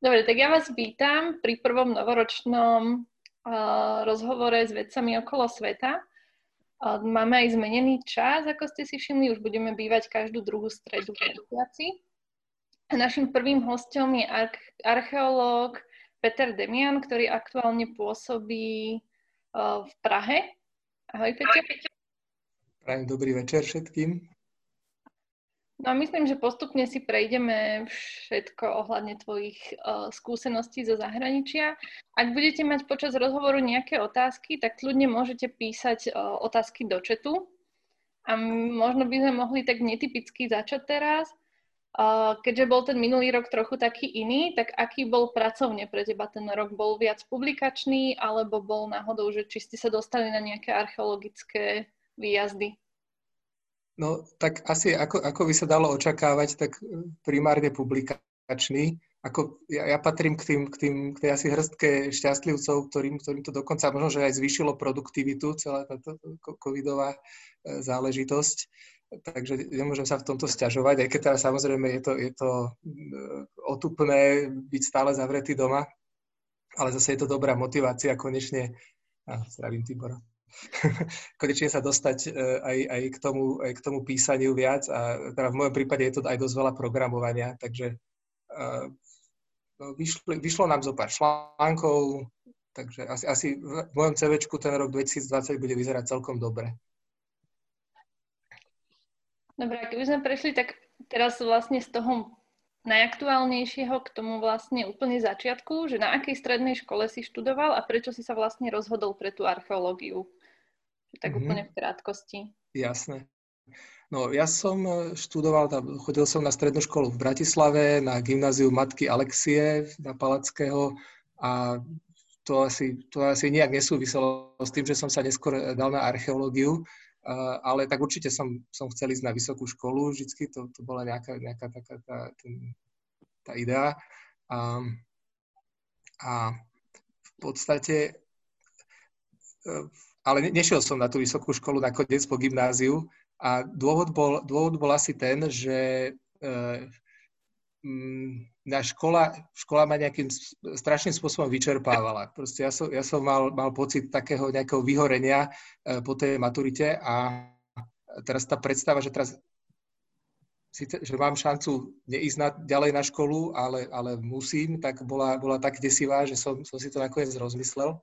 Dobre, tak ja vás vítam pri prvom novoročnom uh, rozhovore s vedcami okolo sveta. Uh, máme aj zmenený čas, ako ste si všimli, už budeme bývať každú druhú stredu v mesiaci. Našim prvým hostom je ar- archeológ Peter Demian, ktorý aktuálne pôsobí uh, v Prahe. Ahoj, Peter. Prajem dobrý večer všetkým. No myslím, že postupne si prejdeme všetko ohľadne tvojich uh, skúseností zo zahraničia. Ak budete mať počas rozhovoru nejaké otázky, tak kľudne môžete písať uh, otázky do četu. A možno by sme mohli tak netypicky začať teraz. Uh, keďže bol ten minulý rok trochu taký iný, tak aký bol pracovne pre teba ten rok? Bol viac publikačný, alebo bol náhodou, že či ste sa dostali na nejaké archeologické výjazdy? No tak asi ako, ako by sa dalo očakávať, tak e, primárne publikačný. Ako ja, ja patrím k, tým, k, tým, k tej asi hrstke šťastlivcov, ktorým, ktorým to dokonca možno, že aj zvýšilo produktivitu, celá táto covidová e, záležitosť. Takže nemôžem sa v tomto stiažovať, aj keď teda samozrejme je to, je to e, otupné byť stále zavretý doma, ale zase je to dobrá motivácia konečne. A zdravím Tibora. konečne sa dostať e, aj, aj, k tomu, aj k tomu písaniu viac a teda v mojom prípade je to aj dosť veľa programovania, takže uh, vyšlo, vyšlo nám zo pár článkov, takže asi, asi v mojom CVčku ten rok 2020 bude vyzerať celkom dobre. Dobre, keby sme prešli tak teraz vlastne z toho najaktuálnejšieho k tomu vlastne úplne začiatku, že na akej strednej škole si študoval a prečo si sa vlastne rozhodol pre tú archeológiu? Tak mm-hmm. úplne v krátkosti. Jasné. No, ja som e, študoval, chodil som na strednú školu v Bratislave, na gymnáziu Matky Alexie na Palackého a to asi, to asi nejak nesúviselo s tým, že som sa neskôr e, dal na archeológiu, ale tak určite som, som chcel ísť na vysokú školu, vždycky to, to bola nejaká, nejaká taká tá, ten, tá idea. A, a v podstate e, ale nešiel som na tú vysokú školu nakoniec po gymnáziu a dôvod bol, dôvod bol asi ten, že e, na škola, škola ma nejakým strašným spôsobom vyčerpávala. Proste ja som, ja som mal, mal pocit takého nejakého vyhorenia e, po tej maturite a teraz tá predstava, že teraz síce, že mám šancu neísť na, ďalej na školu, ale, ale musím, tak bola, bola tak desivá, že som, som si to nakoniec rozmyslel.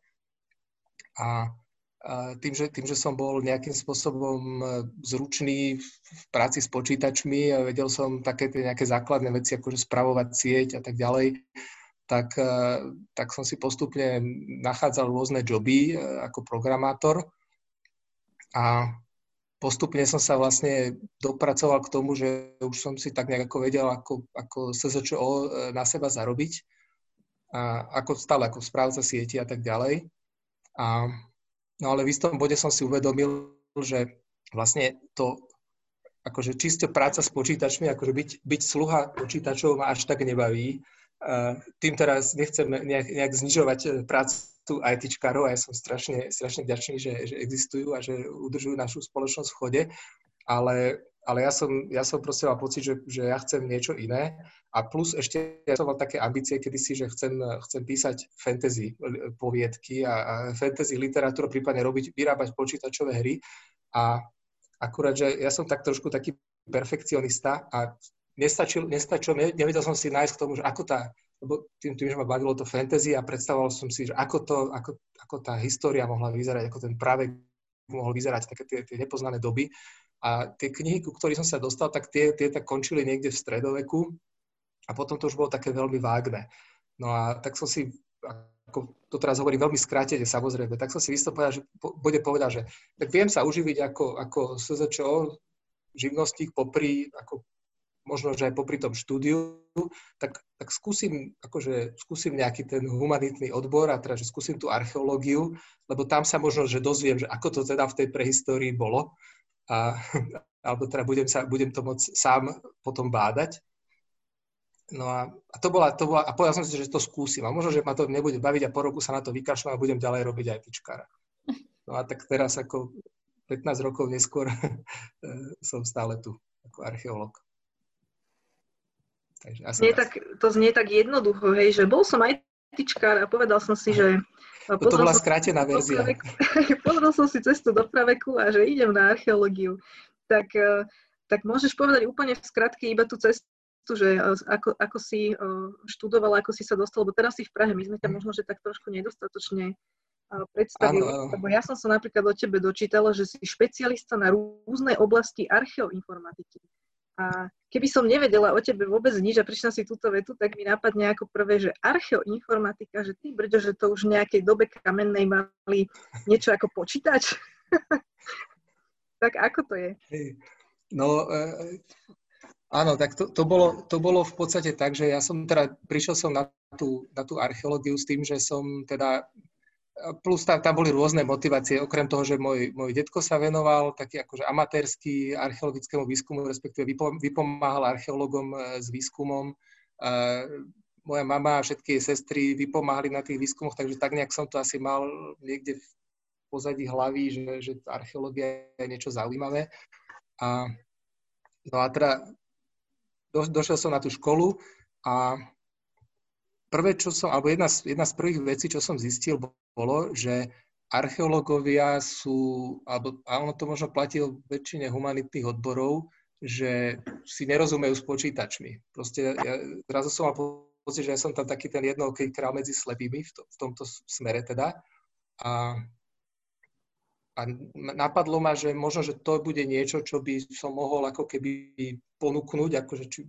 A tým že, tým, že som bol nejakým spôsobom e, zručný v práci s počítačmi a vedel som také tie nejaké základné veci, ako spravovať sieť a tak ďalej, tak, e, tak som si postupne nachádzal rôzne joby e, ako programátor a postupne som sa vlastne dopracoval k tomu, že už som si tak nejak ako vedel, ako, ako SZČO na seba zarobiť, a ako stále ako správca sieti a tak ďalej. A No ale v istom bode som si uvedomil, že vlastne to akože čisto práca s počítačmi, akože byť, byť sluha počítačov ma až tak nebaví. Tým teraz nechcem nejak, nejak znižovať e, prácu ITčkarov a ja som strašne, strašne vďačný, že, že existujú a že udržujú našu spoločnosť v chode, ale ale ja som, ja som proste mal pocit, že, že ja chcem niečo iné. A plus ešte ja som mal také ambície kedysi, že chcem, chcem písať fantasy poviedky a, a fantasy literatúru, prípadne robiť, vyrábať počítačové hry. A akurát, že ja som tak trošku taký perfekcionista a nestačil, nestačil, nevedel som si nájsť k tomu, že ako tá, lebo tým, tým, že ma bavilo to fantasy a predstavoval som si, že ako, to, ako, ako tá história mohla vyzerať, ako ten práve mohol vyzerať, také tie, tie nepoznané doby, a tie knihy, ku ktorým som sa dostal, tak tie, tie tak končili niekde v stredoveku a potom to už bolo také veľmi vágne. No a tak som si, ako to teraz hovorím veľmi skrátene samozrejme, tak som si vystupoval, že bude povedať, že tak viem sa uživiť ako, ako SZČO, živnostník popri, ako možno, že aj popri tom štúdiu, tak, tak skúsim, akože, skúsim nejaký ten humanitný odbor a teda, že skúsim tú archeológiu, lebo tam sa možno, že dozviem, že ako to teda v tej prehistórii bolo a, alebo teda budem, sa, budem to môcť sám potom bádať. No a, a to bola, to bola, a povedal som si, že to skúsim. A možno, že ma to nebude baviť a po roku sa na to vykašľam a budem ďalej robiť aj tyčkára. No a tak teraz ako 15 rokov neskôr som stále tu ako archeológ. Takže asi nie tak, to znie tak jednoducho, hej, že bol som aj tyčkár a povedal som si, že... To bola skrátená verzia. Pozrel som si cestu do praveku a že idem na archeológiu. Tak, e, tak môžeš povedať úplne v skratke iba tú cestu, že e, ako, ako si e, študovala, ako si sa dostal, lebo teraz si v Prahe, my sme ťa možno, že tak trošku nedostatočne predstavili, ano, lebo ja som sa napríklad o tebe dočítala, že si špecialista na rôzne oblasti archeoinformatiky. A keby som nevedela o tebe vôbec nič a prišla si túto vetu, tak mi napadne ako prvé, že archeoinformatika, že ty brďo, že to už v nejakej dobe kamennej mali niečo ako počítač. tak ako to je? No, e, áno, tak to, to, bolo, to bolo v podstate tak, že ja som teda, prišiel som na tú, na tú archeológiu s tým, že som teda plus tam, tam boli rôzne motivácie, okrem toho, že môj, môj detko sa venoval taký akože amatérsky archeologickému výskumu, respektíve vypomáhal archeologom e, s výskumom. Moja mama a všetky jej sestry vypomáhali na tých výskumoch, takže tak nejak som to asi mal niekde v pozadí hlavy, že, že archeológia je niečo zaujímavé. A, no a teda do, došiel som na tú školu a prvé, čo som, alebo jedna z, jedna z prvých vecí, čo som zistil, bolo, že archeológovia sú, alebo a ono to možno platí väčšine humanitných odborov, že si nerozumejú s počítačmi. Proste ja zrazu som mal pocit, že ja som tam taký ten jednoký král medzi slepými v, to, v tomto smere teda. A, a napadlo ma, že možno, že to bude niečo, čo by som mohol ako keby ponúknuť, akože či,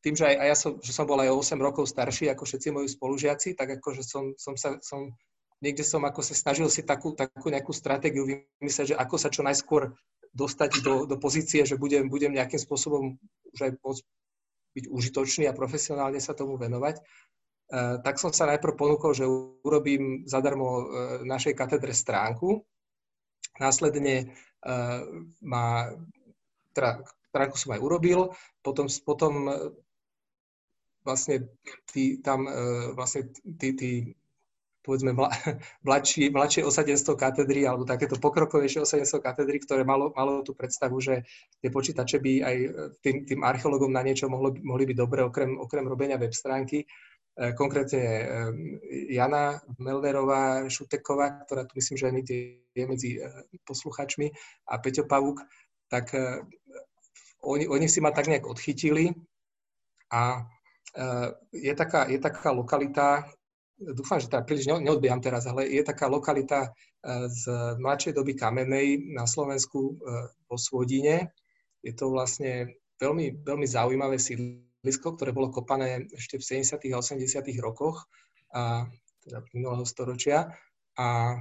tým, že aj, aj ja som, že som bol aj o 8 rokov starší ako všetci moji spolužiaci, tak akože som, som sa, som, niekde som ako sa snažil si takú, takú nejakú stratégiu vymyslieť, že ako sa čo najskôr dostať do, do pozície, že budem, budem nejakým spôsobom už aj môcť byť užitočný a profesionálne sa tomu venovať. Uh, tak som sa najprv ponúkol, že urobím zadarmo uh, našej katedre stránku. Následne uh, ma, teda stránku som aj urobil, potom, potom vlastne tí, tam e, vlastne tí, tí povedzme mladšie, mladšie osadenstvo katedry alebo takéto pokrokovejšie osadenstvo katedry, ktoré malo, malo tú predstavu, že tie počítače by aj e, tým, tým archeológom na niečo mohlo, mohli byť dobre, okrem, okrem robenia web stránky. E, konkrétne Jana Melnerová Šuteková, ktorá tu myslím, že je medzi posluchačmi, a Peťo Pavuk, tak oni, oni si ma tak nejak odchytili a je taká, je taká lokalita, dúfam, že teda príliš neodbieham teraz, ale je taká lokalita eh, z mladšej doby kamenej na Slovensku eh, po Svodine. Je to vlastne veľmi, veľmi zaujímavé sídlisko, ktoré bolo kopané ešte v 70. a 80. rokoch, a, teda minulého storočia. A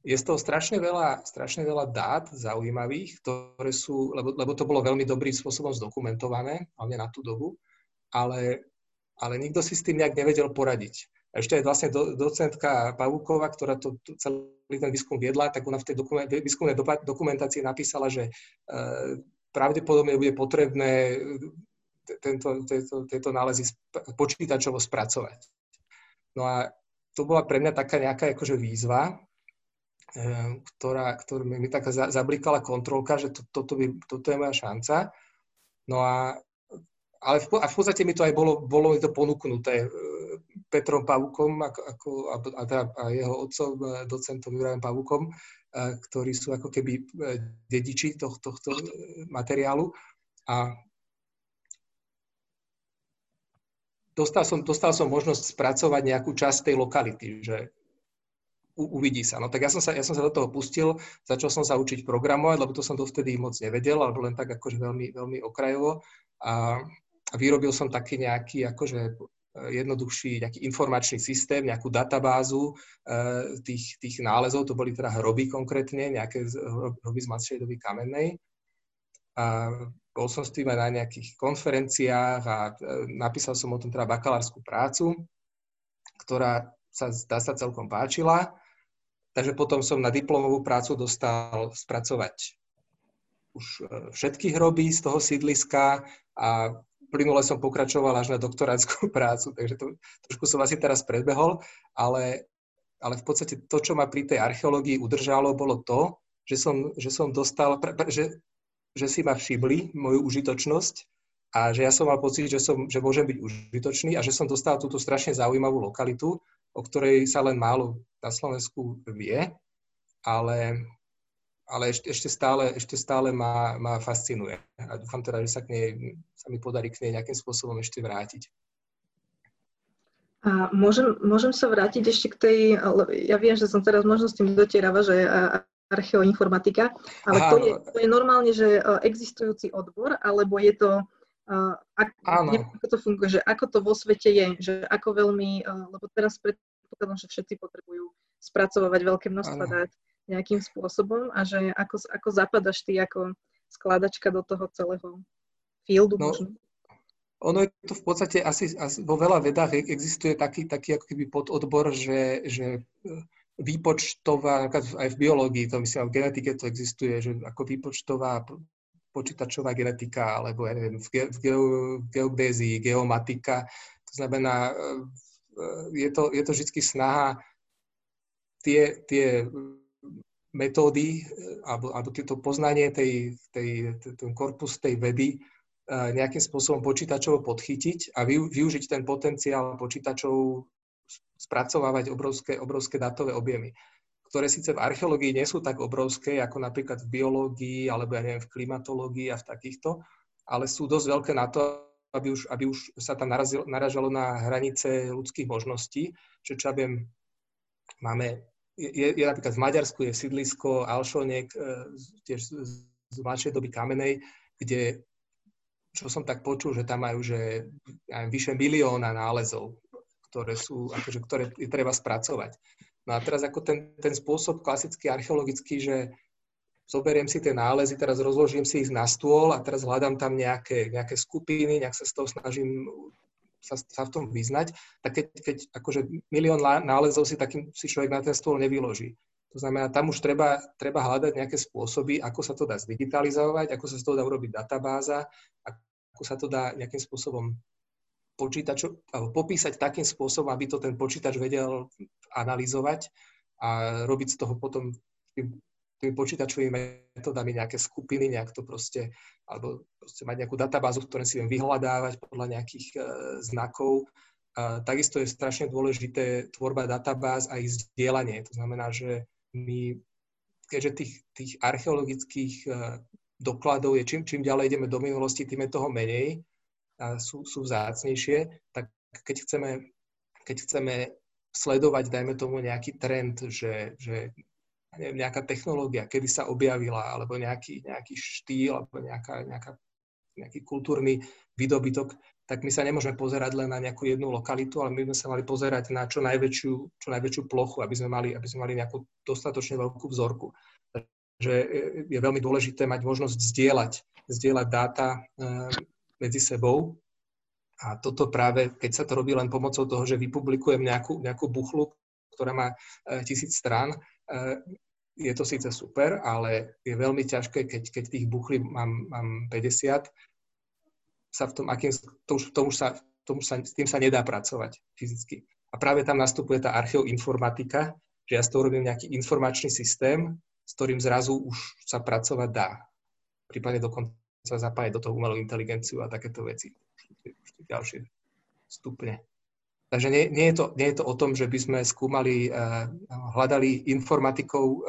je z toho strašne veľa, strašne veľa dát zaujímavých, ktoré sú, lebo, lebo to bolo veľmi dobrým spôsobom zdokumentované, hlavne na tú dobu ale, ale nikto si s tým nejak nevedel poradiť. A ešte aj vlastne do, docentka Pavúková, ktorá to, to celý ten výskum viedla, tak ona v tej dokument, výskumnej dokumentácii napísala, že e, pravdepodobne bude potrebné tento, tieto, tieto nálezy počítačovo spracovať. No a to bola pre mňa taká nejaká akože výzva, e, ktorá, ktorá mi taká zablikala kontrolka, že to, toto, by, toto je moja šanca. No a ale v, a v podstate mi to aj bolo, bolo to ponúknuté e, Petrom Pavukom ako, ako, a, teda, a jeho otcom, e, docentom Jurajom Pavukom, e, ktorí sú ako keby dediči tohto, tohto materiálu. A dostal som, dostal som možnosť spracovať nejakú časť tej lokality, že u, uvidí sa. No tak ja som, sa, ja som sa do toho pustil, začal som sa učiť programovať, lebo to som dovtedy moc nevedel, alebo len tak akože veľmi, veľmi okrajovo. A vyrobil som taký nejaký akože e, jednoduchší nejaký informačný systém, nejakú databázu e, tých, tých nálezov, to boli teda hroby konkrétne, nejaké hroby z mladšej doby kamennej. A bol som s tým aj na nejakých konferenciách a napísal som o tom teda bakalárskú prácu, ktorá sa zdá sa celkom páčila. Takže potom som na diplomovú prácu dostal spracovať už všetky hroby z toho sídliska a plynule som pokračoval až na doktorátskú prácu, takže to, trošku som asi teraz predbehol, ale, ale v podstate to, čo ma pri tej archeológii udržalo, bolo to, že som, že som dostal, že, že si ma všimli, moju užitočnosť a že ja som mal pocit, že, som, že môžem byť užitočný a že som dostal túto strašne zaujímavú lokalitu, o ktorej sa len málo na Slovensku vie, ale, ale ešte, ešte stále, ešte stále ma, ma fascinuje. A dúfam teda, že sa, k nej, sa mi podarí k nej nejakým spôsobom ešte vrátiť. A môžem, môžem sa vrátiť ešte k tej, ja viem, že som teraz možno s tým dotierava, že archeoinformatika, ale to je, to je normálne, že existujúci odbor, alebo je to ak, neviem, ako to funguje, že ako to vo svete je, že ako veľmi, lebo teraz predpokladám, že všetci potrebujú spracovávať veľké množstva dát nejakým spôsobom a že ako, ako zapadaš ty ako skladačka do toho celého fieldu no, možno. Ono je to v podstate asi, asi vo veľa vedách e, existuje taký, taký ako keby pododbor, že, že e, výpočtová, aj v biológii, to myslím, v genetike to existuje, že ako výpočtová počítačová genetika, alebo ja neviem, v, ge, v geo, geodézii, geomatika. To znamená, e, je to, je to vždy snaha tie, tie metódy e, alebo, alebo to poznanie tej, tej, ten korpus tej vedy nejakým spôsobom počítačovo podchytiť a využiť ten potenciál počítačov spracovávať obrovské, obrovské dátové objemy ktoré síce v archeológii nie sú tak obrovské, ako napríklad v biológii, alebo ja neviem, v klimatológii a v takýchto, ale sú dosť veľké na to, aby už, aby už sa tam narazil, naražalo na hranice ľudských možností. Čo čo ja viem, máme, je, je napríklad v Maďarsku je sídlisko Alšoniek, e, tiež z, z mladšej doby kamenej, kde, čo som tak počul, že tam majú, že aj vyše milióna nálezov, ktoré sú, akože, ktoré je treba spracovať. No a teraz ako ten, ten spôsob klasický archeologický, že zoberiem si tie nálezy, teraz rozložím si ich na stôl a teraz hľadám tam nejaké, nejaké skupiny, nejak sa z toho snažím sa, sa v tom vyznať, tak keď, keď akože milión nálezov si takým si človek na ten stôl nevyloží. To znamená, tam už treba, treba hľadať nejaké spôsoby, ako sa to dá zdigitalizovať, ako sa z toho dá urobiť databáza, ako sa to dá nejakým spôsobom počítaču, alebo popísať takým spôsobom, aby to ten počítač vedel analyzovať a robiť z toho potom tými počítačovými metodami nejaké skupiny, nejak to proste, alebo proste mať nejakú databázu, v ktorej si viem vyhľadávať podľa nejakých e, znakov. A takisto je strašne dôležité tvorba databáz a ich zdieľanie. To znamená, že my, keďže tých, tých archeologických e, dokladov je, čím, čím ďalej ideme do minulosti, tým je toho menej, sú, sú vzácnejšie, tak keď chceme, keď chceme sledovať, dajme tomu, nejaký trend, že, že neviem, nejaká technológia, kedy sa objavila, alebo nejaký, nejaký štýl, alebo nejaká, nejaká, nejaký kultúrny výdobytok, tak my sa nemôžeme pozerať len na nejakú jednu lokalitu, ale my sme sa mali pozerať na čo najväčšiu, čo najväčšiu plochu, aby sme mali, aby sme mali nejakú dostatočne veľkú vzorku. Takže je veľmi dôležité mať možnosť zdieľať, zdieľať dáta eh, medzi sebou. A toto práve, keď sa to robí len pomocou toho, že vypublikujem nejakú, nejakú buchlu, ktorá má e, tisíc strán, e, je to síce super, ale je veľmi ťažké, keď, keď tých buchlí mám, mám 50, sa v tom, akým, to už, to už sa, tomu sa, s tým sa nedá pracovať fyzicky. A práve tam nastupuje tá archeoinformatika, že ja z toho robím nejaký informačný systém, s ktorým zrazu už sa pracovať dá. Prípadne dokonca zapájať do toho umelú inteligenciu a takéto veci. Ďalšie stupne. Takže nie, nie, je to, nie je to o tom, že by sme skúmali, uh, hľadali informatikov uh,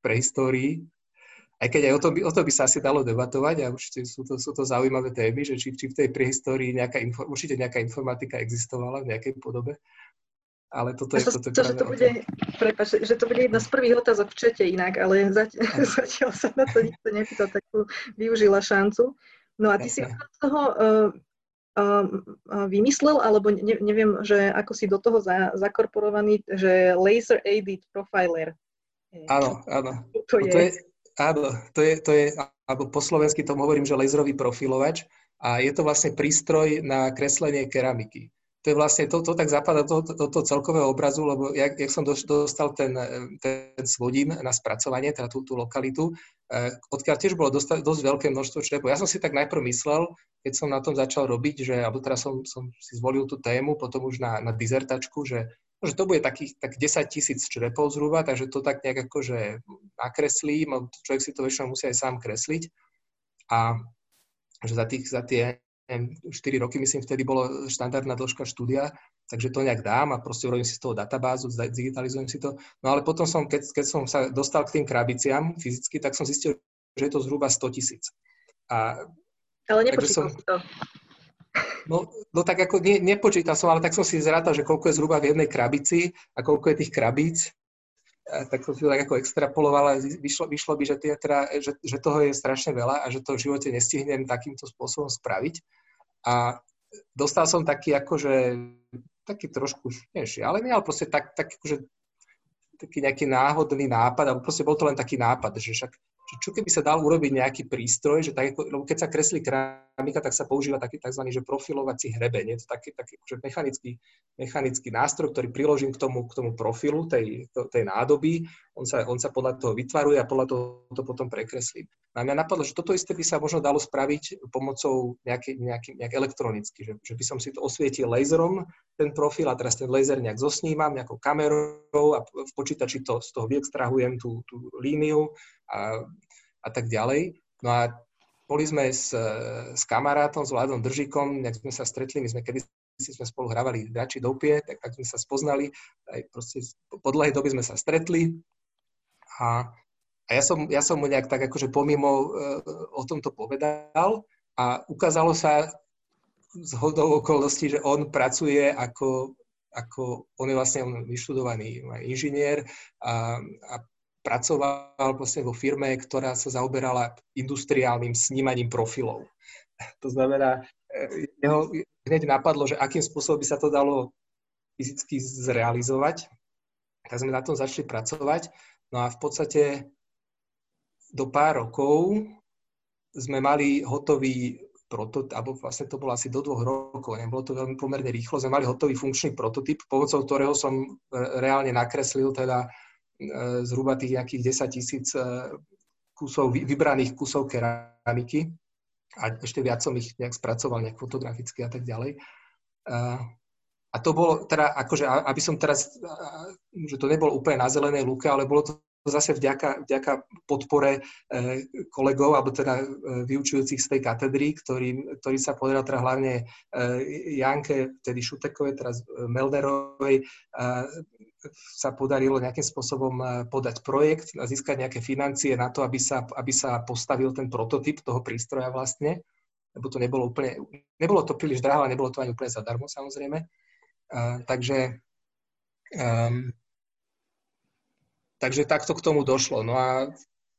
pre histórii, aj keď aj o tom, by, o tom by sa asi dalo debatovať a určite sú to, sú to zaujímavé témy, že či, či v tej prehistórii nejaká, určite nejaká informatika existovala v nejakej podobe, ale toto je... To, to, to, že, to bude, prepáč, že to bude jedna z prvých otázok v čete inak, ale zatiaľ, zatiaľ sa na to nikto nepýtal, tak tu využila šancu. No a ty Jasne. si od toho uh, vymyslel, alebo ne, neviem, že ako si do toho za, zakorporovaný, že Laser Aided Profiler. Áno, áno. To, je. to je. Áno, to je, to je, alebo po slovensky tomu hovorím, že laserový profilovač a je to vlastne prístroj na kreslenie keramiky to je vlastne, to, to tak zapadá do, do, toho celkového obrazu, lebo jak, jak som dostal ten, ten svodín na spracovanie, teda tú, tú lokalitu, eh, odkiaľ tiež bolo dosť, dosť veľké množstvo črepov. Ja som si tak najprv myslel, keď som na tom začal robiť, že, alebo teraz som, som si zvolil tú tému, potom už na, na dizertačku, že, že to bude takých tak 10 tisíc črepov zhruba, takže to tak nejak akože nakreslím, človek si to väčšinou musí aj sám kresliť. A že za, tých, za tie neviem, 4 roky, myslím, vtedy bolo štandardná dĺžka štúdia, takže to nejak dám a proste urobím si z toho databázu, digitalizujem si to. No ale potom som, keď, keď som sa dostal k tým krabiciam fyzicky, tak som zistil, že je to zhruba 100 tisíc. A, ale nepočítal som, to. No, no tak ako ne, nepočítal som, ale tak som si zrátal, že koľko je zhruba v jednej krabici a koľko je tých krabíc. A tak som si to tak ako extrapoloval a vyšlo, vyšlo by, že, teda, že, že toho je strašne veľa a že to v živote nestihnem takýmto spôsobom spraviť. A dostal som taký akože, taký trošku, nie šialený, ale proste tak, tak akože, taký nejaký náhodný nápad, alebo proste bol to len taký nápad, že však čo keby sa dal urobiť nejaký prístroj, že tak, lebo keď sa kreslí keramika, tak sa používa taký tzv. Že profilovací to taký, taký že mechanický, mechanický nástroj, ktorý priložím k tomu, k tomu profilu tej, tej nádoby. On sa, on sa podľa toho vytvaruje a podľa toho to potom prekreslím. A mňa napadlo, že toto isté by sa možno dalo spraviť pomocou nejaký, nejaký, nejak elektronicky, že, že by som si to osvietil laserom, ten profil a teraz ten laser nejak zosnímam nejakou kamerou a v počítači to, z toho vyextrahujem tú, tú líniu a, a tak ďalej. No a boli sme s, s kamarátom, s Vladom Držíkom, nejak sme sa stretli, my sme kedy si sme spolu hrávali hráči do pie, tak, tak sme sa spoznali, aj proste po dlhej dobe sme sa stretli a, a ja, som, ja som mu nejak tak akože pomimo uh, o tomto povedal a ukázalo sa z hodou okolností, že on pracuje ako, ako on je vlastne vyštudovaný inžinier a, a pracoval vlastne vo firme, ktorá sa zaoberala industriálnym snímaním profilov. To znamená, e, jeho hneď napadlo, že akým spôsobom by sa to dalo fyzicky zrealizovať. Tak sme na tom začali pracovať. No a v podstate do pár rokov sme mali hotový prototyp, alebo vlastne to bolo asi do dvoch rokov, nebolo to veľmi pomerne rýchlo, sme mali hotový funkčný prototyp, pomocou ktorého som e, reálne nakreslil teda E, zhruba tých nejakých 10 tisíc e, kusov, vybraných kusov keramiky a ešte viac som ich nejak spracoval, nejak fotograficky a tak ďalej. A to bolo teda, akože, aby som teraz, že to nebolo úplne na zelenej lúke, ale bolo to zase vďaka, vďaka podpore kolegov, alebo teda vyučujúcich z tej katedry, ktorý, ktorý sa podaril teda hlavne Janke, tedy Šutekovej, teraz Melnerovej, sa podarilo nejakým spôsobom podať projekt a získať nejaké financie na to, aby sa, aby sa postavil ten prototyp toho prístroja vlastne, lebo to nebolo úplne, nebolo to príliš drahé, ale nebolo to ani úplne zadarmo samozrejme. Uh, takže, um, takže takto k tomu došlo. No a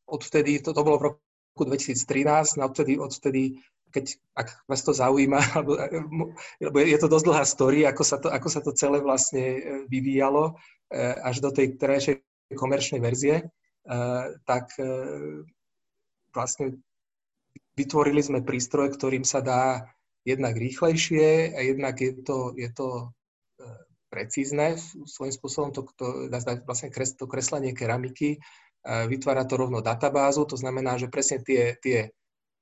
odvtedy, to, to bolo v roku 2013, no odvtedy, odvtedy keď, ak vás to zaujíma, lebo je to dosť dlhá story, ako sa to, ako sa to celé vlastne e, vyvíjalo e, až do tej terajšej komerčnej verzie, e, tak vlastne vytvorili sme prístroj, ktorým sa dá jednak rýchlejšie a jednak je to, je to precízne svojím spôsobom to, to, vlastne kres, to kreslenie keramiky, vytvára to rovno databázu, to znamená, že presne tie, tie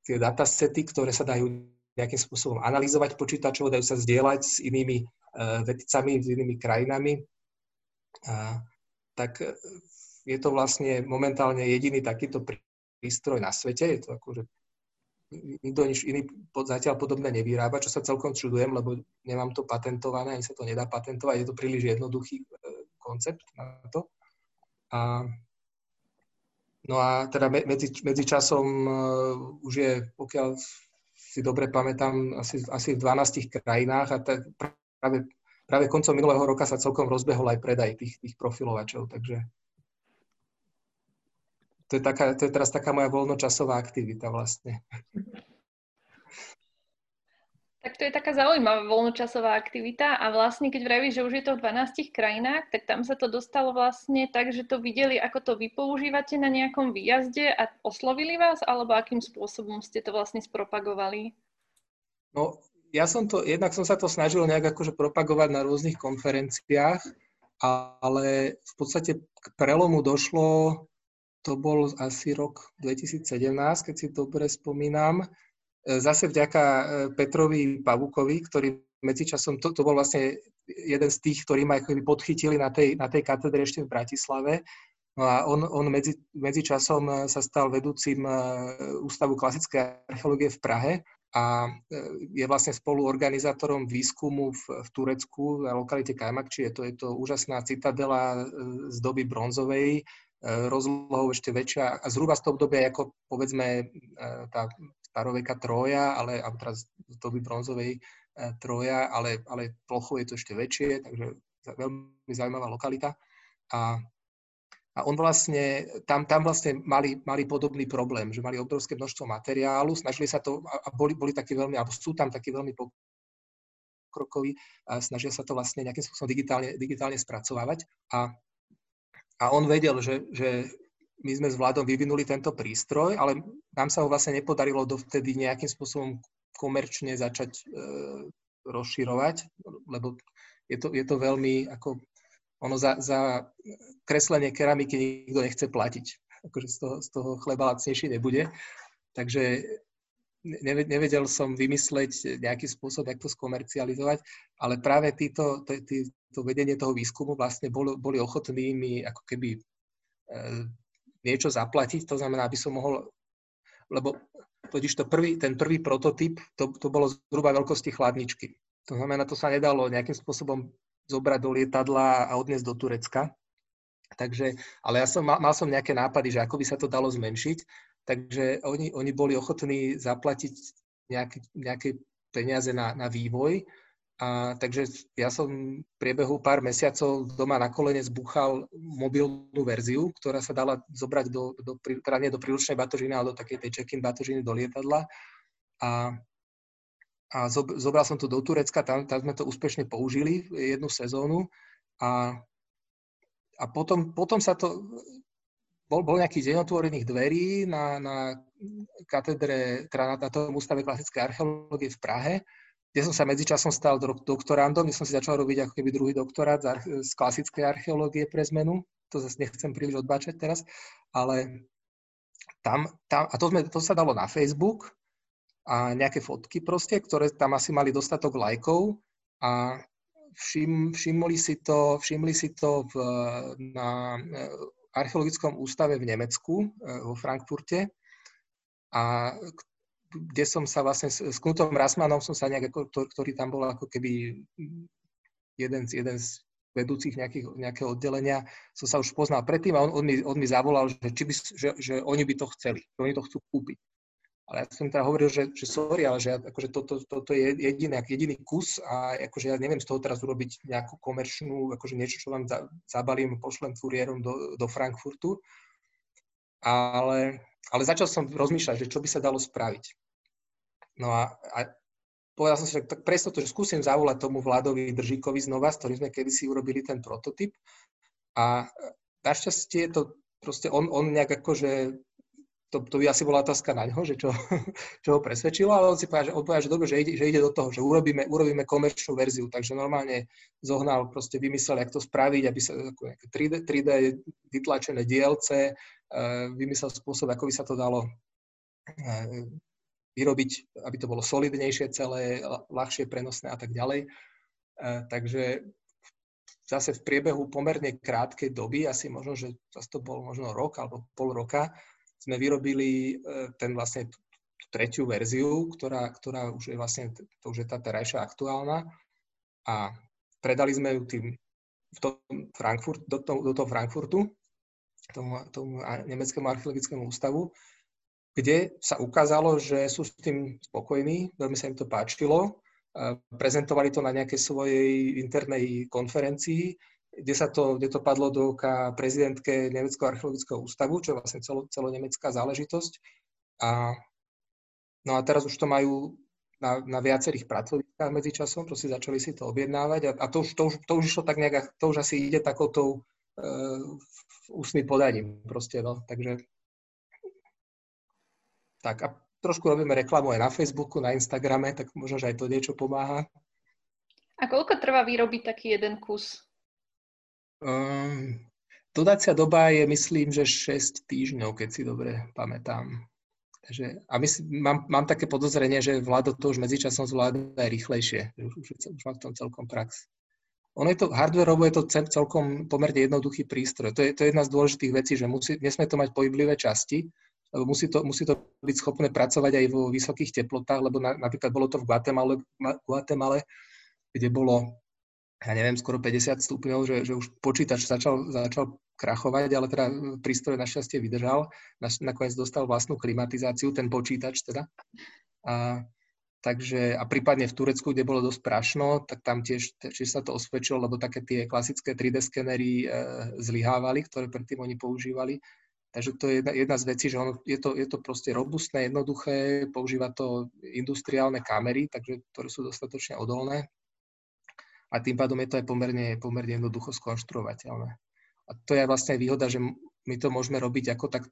tie datasety, ktoré sa dajú nejakým spôsobom analyzovať počítačovo, dajú sa zdieľať s inými uh, vedcami, s inými krajinami. Tak e, je to vlastne momentálne jediný takýto prístroj na svete. Je to akože nikto nič iný zatiaľ podobné nevyrába, čo sa celkom čudujem, lebo nemám to patentované, ani sa to nedá patentovať, je to príliš jednoduchý koncept na to. A No a teda medzi, medzi časom uh, už je, pokiaľ si dobre pamätám, asi, asi v 12 krajinách a tak práve, práve koncom minulého roka sa celkom rozbehol aj predaj tých, tých profilovačov, takže to je, taká, to je teraz taká moja voľnočasová aktivita vlastne. Tak to je taká zaujímavá voľnočasová aktivita a vlastne keď vravíš, že už je to v 12 krajinách, tak tam sa to dostalo vlastne tak, že to videli, ako to vy používate na nejakom výjazde a oslovili vás, alebo akým spôsobom ste to vlastne spropagovali? No, ja som to, jednak som sa to snažil nejak akože propagovať na rôznych konferenciách, ale v podstate k prelomu došlo, to bol asi rok 2017, keď si dobre spomínam, zase vďaka e, Petrovi Pavukovi, ktorý medzičasom, to, to bol vlastne jeden z tých, ktorí ma podchytili na tej, na tej katedre ešte v Bratislave. No a on, on medzi, medzičasom e, sa stal vedúcim e, Ústavu klasickej archeológie v Prahe a je vlastne spoluorganizátorom výskumu v, v Turecku na lokalite Kajmakči. Je to, je to úžasná citadela z doby bronzovej, rozlohou ešte väčšia a zhruba z toho obdobia ako povedzme tá staroveka Troja, ale alebo teraz z doby bronzovej Troja, ale, ale plochou je to ešte väčšie, takže veľmi zaujímavá lokalita. A a on vlastne, tam, tam vlastne mali, mali podobný problém, že mali obrovské množstvo materiálu, snažili sa to, a boli, boli takí veľmi, alebo sú tam takí veľmi pokrokoví, a snažia sa to vlastne nejakým spôsobom digitálne, digitálne spracovávať. A, a on vedel, že, že my sme s vládom vyvinuli tento prístroj, ale nám sa ho vlastne nepodarilo dovtedy nejakým spôsobom komerčne začať e, rozširovať, lebo je to, je to veľmi ako ono za, za kreslenie keramiky nikto nechce platiť. Akože z toho, z toho chleba lacnejší nebude. Takže nevedel som vymysleť nejaký spôsob, ako to skomercializovať, ale práve títo, tí, to vedenie toho výskumu vlastne boli, boli ochotní mi ako keby e, niečo zaplatiť, to znamená, aby som mohol, lebo totiž to prvý, ten prvý prototyp, to, to bolo zhruba veľkosti chladničky. To znamená, to sa nedalo nejakým spôsobom zobrať do lietadla a odniesť do Turecka. Takže, ale ja som, mal, mal som nejaké nápady, že ako by sa to dalo zmenšiť, takže oni, oni boli ochotní zaplatiť nejaké, nejaké peniaze na, na vývoj. A, takže ja som v priebehu pár mesiacov doma na kolene zbúchal mobilnú verziu, ktorá sa dala zobrať do, do teda nie do príručnej batožiny, ale do takej tej check-in batožiny do lietadla. A a zobral som to do Turecka, tam, tam sme to úspešne použili jednu sezónu a, a potom, potom sa to, bol, bol nejaký deň otvorených dverí na, na katedre, teda na, na tom ústave klasickej archeológie v Prahe, kde som sa medzičasom stal doktorandom, kde som si začal robiť ako keby druhý doktorát z, z klasickej archeológie pre zmenu. To zase nechcem príliš odbačať teraz, ale tam, tam a to, sme, to sa dalo na Facebook a nejaké fotky proste, ktoré tam asi mali dostatok lajkov a všim, všimli si to, všimli si to v, na archeologickom ústave v Nemecku, eh, vo Frankfurte a kde som sa vlastne s, s Knutom Rasmanom som sa nejak, ktorý tam bol ako keby jeden z, jeden z vedúcich nejakých, nejakého oddelenia, som sa už poznal predtým a on, on, mi, on mi zavolal, že, či by, že, že oni by to chceli, že oni to chcú kúpiť. Ale ja som teda hovoril, že, že sorry, ale že akože toto, toto je jediný, jediný kus a akože ja neviem z toho teraz urobiť nejakú komerčnú, akože niečo, čo vám za, zabalím, pošlem furiérom do, do Frankfurtu. Ale, ale začal som rozmýšľať, že čo by sa dalo spraviť. No a, a povedal som si, že tak presne to, že skúsim zavolať tomu Vladovi Držíkovi znova, s ktorým sme kedysi urobili ten prototyp. A našťastie to proste on, on nejak akože to, to by asi bola otázka na ňo, že čo, čo ho presvedčilo, ale on si povedal, že, povedal, že dobre, že ide, že ide do toho, že urobíme, urobíme komerčnú verziu, takže normálne zohnal, proste vymyslel, jak to spraviť, aby sa ako nejaké 3D, 3D vytlačené dielce, uh, vymyslel spôsob, ako by sa to dalo uh, vyrobiť, aby to bolo solidnejšie celé, ľahšie prenosné a tak ďalej. Uh, takže zase v priebehu pomerne krátkej doby, asi možno, že to bol možno rok alebo pol roka, sme vyrobili e, ten vlastne tú tretiu verziu, ktorá, ktorá už je vlastne, to už je tá terajšia aktuálna. A predali sme ju tým v tom Frankfurt, do, toho, do toho Frankfurtu, tomu, tomu nemeckému archeologickému ústavu, kde sa ukázalo, že sú s tým spokojní, veľmi sa im to páčilo, prezentovali to na nejakej svojej internej konferencii, kde, sa to, kde to padlo do oka prezidentke Nemeckého archeologického ústavu, čo je vlastne celo, celonemecká záležitosť. A, no a teraz už to majú na, na viacerých pracoviskách medzičasom, proste začali si to objednávať a, a to, už, to, už, to už išlo tak nejak, to už asi ide takouto uh, ústnym podaním proste, no, takže tak a trošku robíme reklamu aj na Facebooku, na Instagrame, tak možno, že aj to niečo pomáha. A koľko trvá vyrobiť taký jeden kus? Um, dodacia doba je, myslím, že 6 týždňov, keď si dobre pamätám. Takže, a myslím, mám, mám také podozrenie, že Vlado to už medzičasom zvládne aj rýchlejšie. Už, už, už má v tom celkom prax. Ono je to, hardwareovo je to celkom pomerne jednoduchý prístroj. To je, to je jedna z dôležitých vecí, že musí, nesmie to mať pohyblivé časti, lebo musí to, musí to byť schopné pracovať aj vo vysokých teplotách, lebo na, napríklad bolo to v Guatemala, Guatemala kde bolo, ja neviem, skoro 50 stupňov, že, že už počítač začal, začal krachovať, ale teda prístroj našťastie vydržal. Nakoniec dostal vlastnú klimatizáciu, ten počítač teda. A, takže, a prípadne v Turecku, kde bolo dosť prašno, tak tam tiež, tiež sa to osvedčilo, lebo také tie klasické 3D skenery e, zlyhávali, ktoré predtým oni používali. Takže to je jedna, jedna z vecí, že ono, je, to, je to proste robustné, jednoduché, používa to industriálne kamery, takže, ktoré sú dostatočne odolné. A tým pádom je to aj pomerne, pomerne jednoducho skonštruovateľné. A to je vlastne výhoda, že my to môžeme robiť ako tak,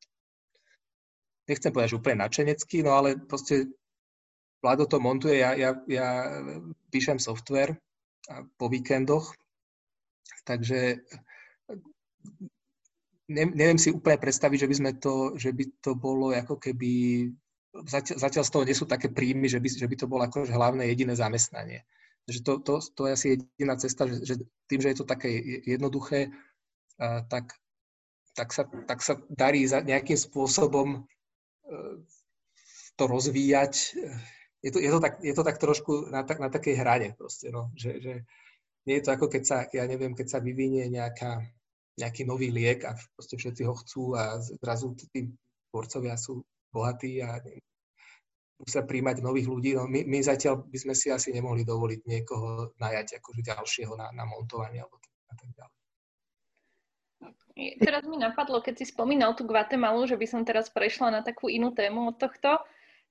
nechcem povedať, že úplne načenecky, no ale proste Vlado to montuje, ja, ja, ja píšem software po víkendoch, takže ne, neviem si úplne predstaviť, že by sme to, že by to bolo ako keby, zatiaľ, zatiaľ z toho nie sú také príjmy, že by, že by to bolo akože hlavné jediné zamestnanie. Takže to, to, to je asi jediná cesta, že, že tým, že je to také jednoduché, a, tak, tak, sa, tak sa darí za nejakým spôsobom e, to rozvíjať. Je to, je to, tak, je to tak trošku na, na takej hrane proste, no, že, že nie je to ako keď sa, ja neviem, keď sa vyvinie nejaká, nejaký nový liek a proste všetci ho chcú a zrazu tí tvorcovia sú bohatí a musia príjmať nových ľudí. No my, my zatiaľ by sme si asi nemohli dovoliť niekoho najať akože ďalšieho na, na montovanie alebo tak ďalej. Teraz mi napadlo, keď si spomínal tú Guatemalu, že by som teraz prešla na takú inú tému od tohto,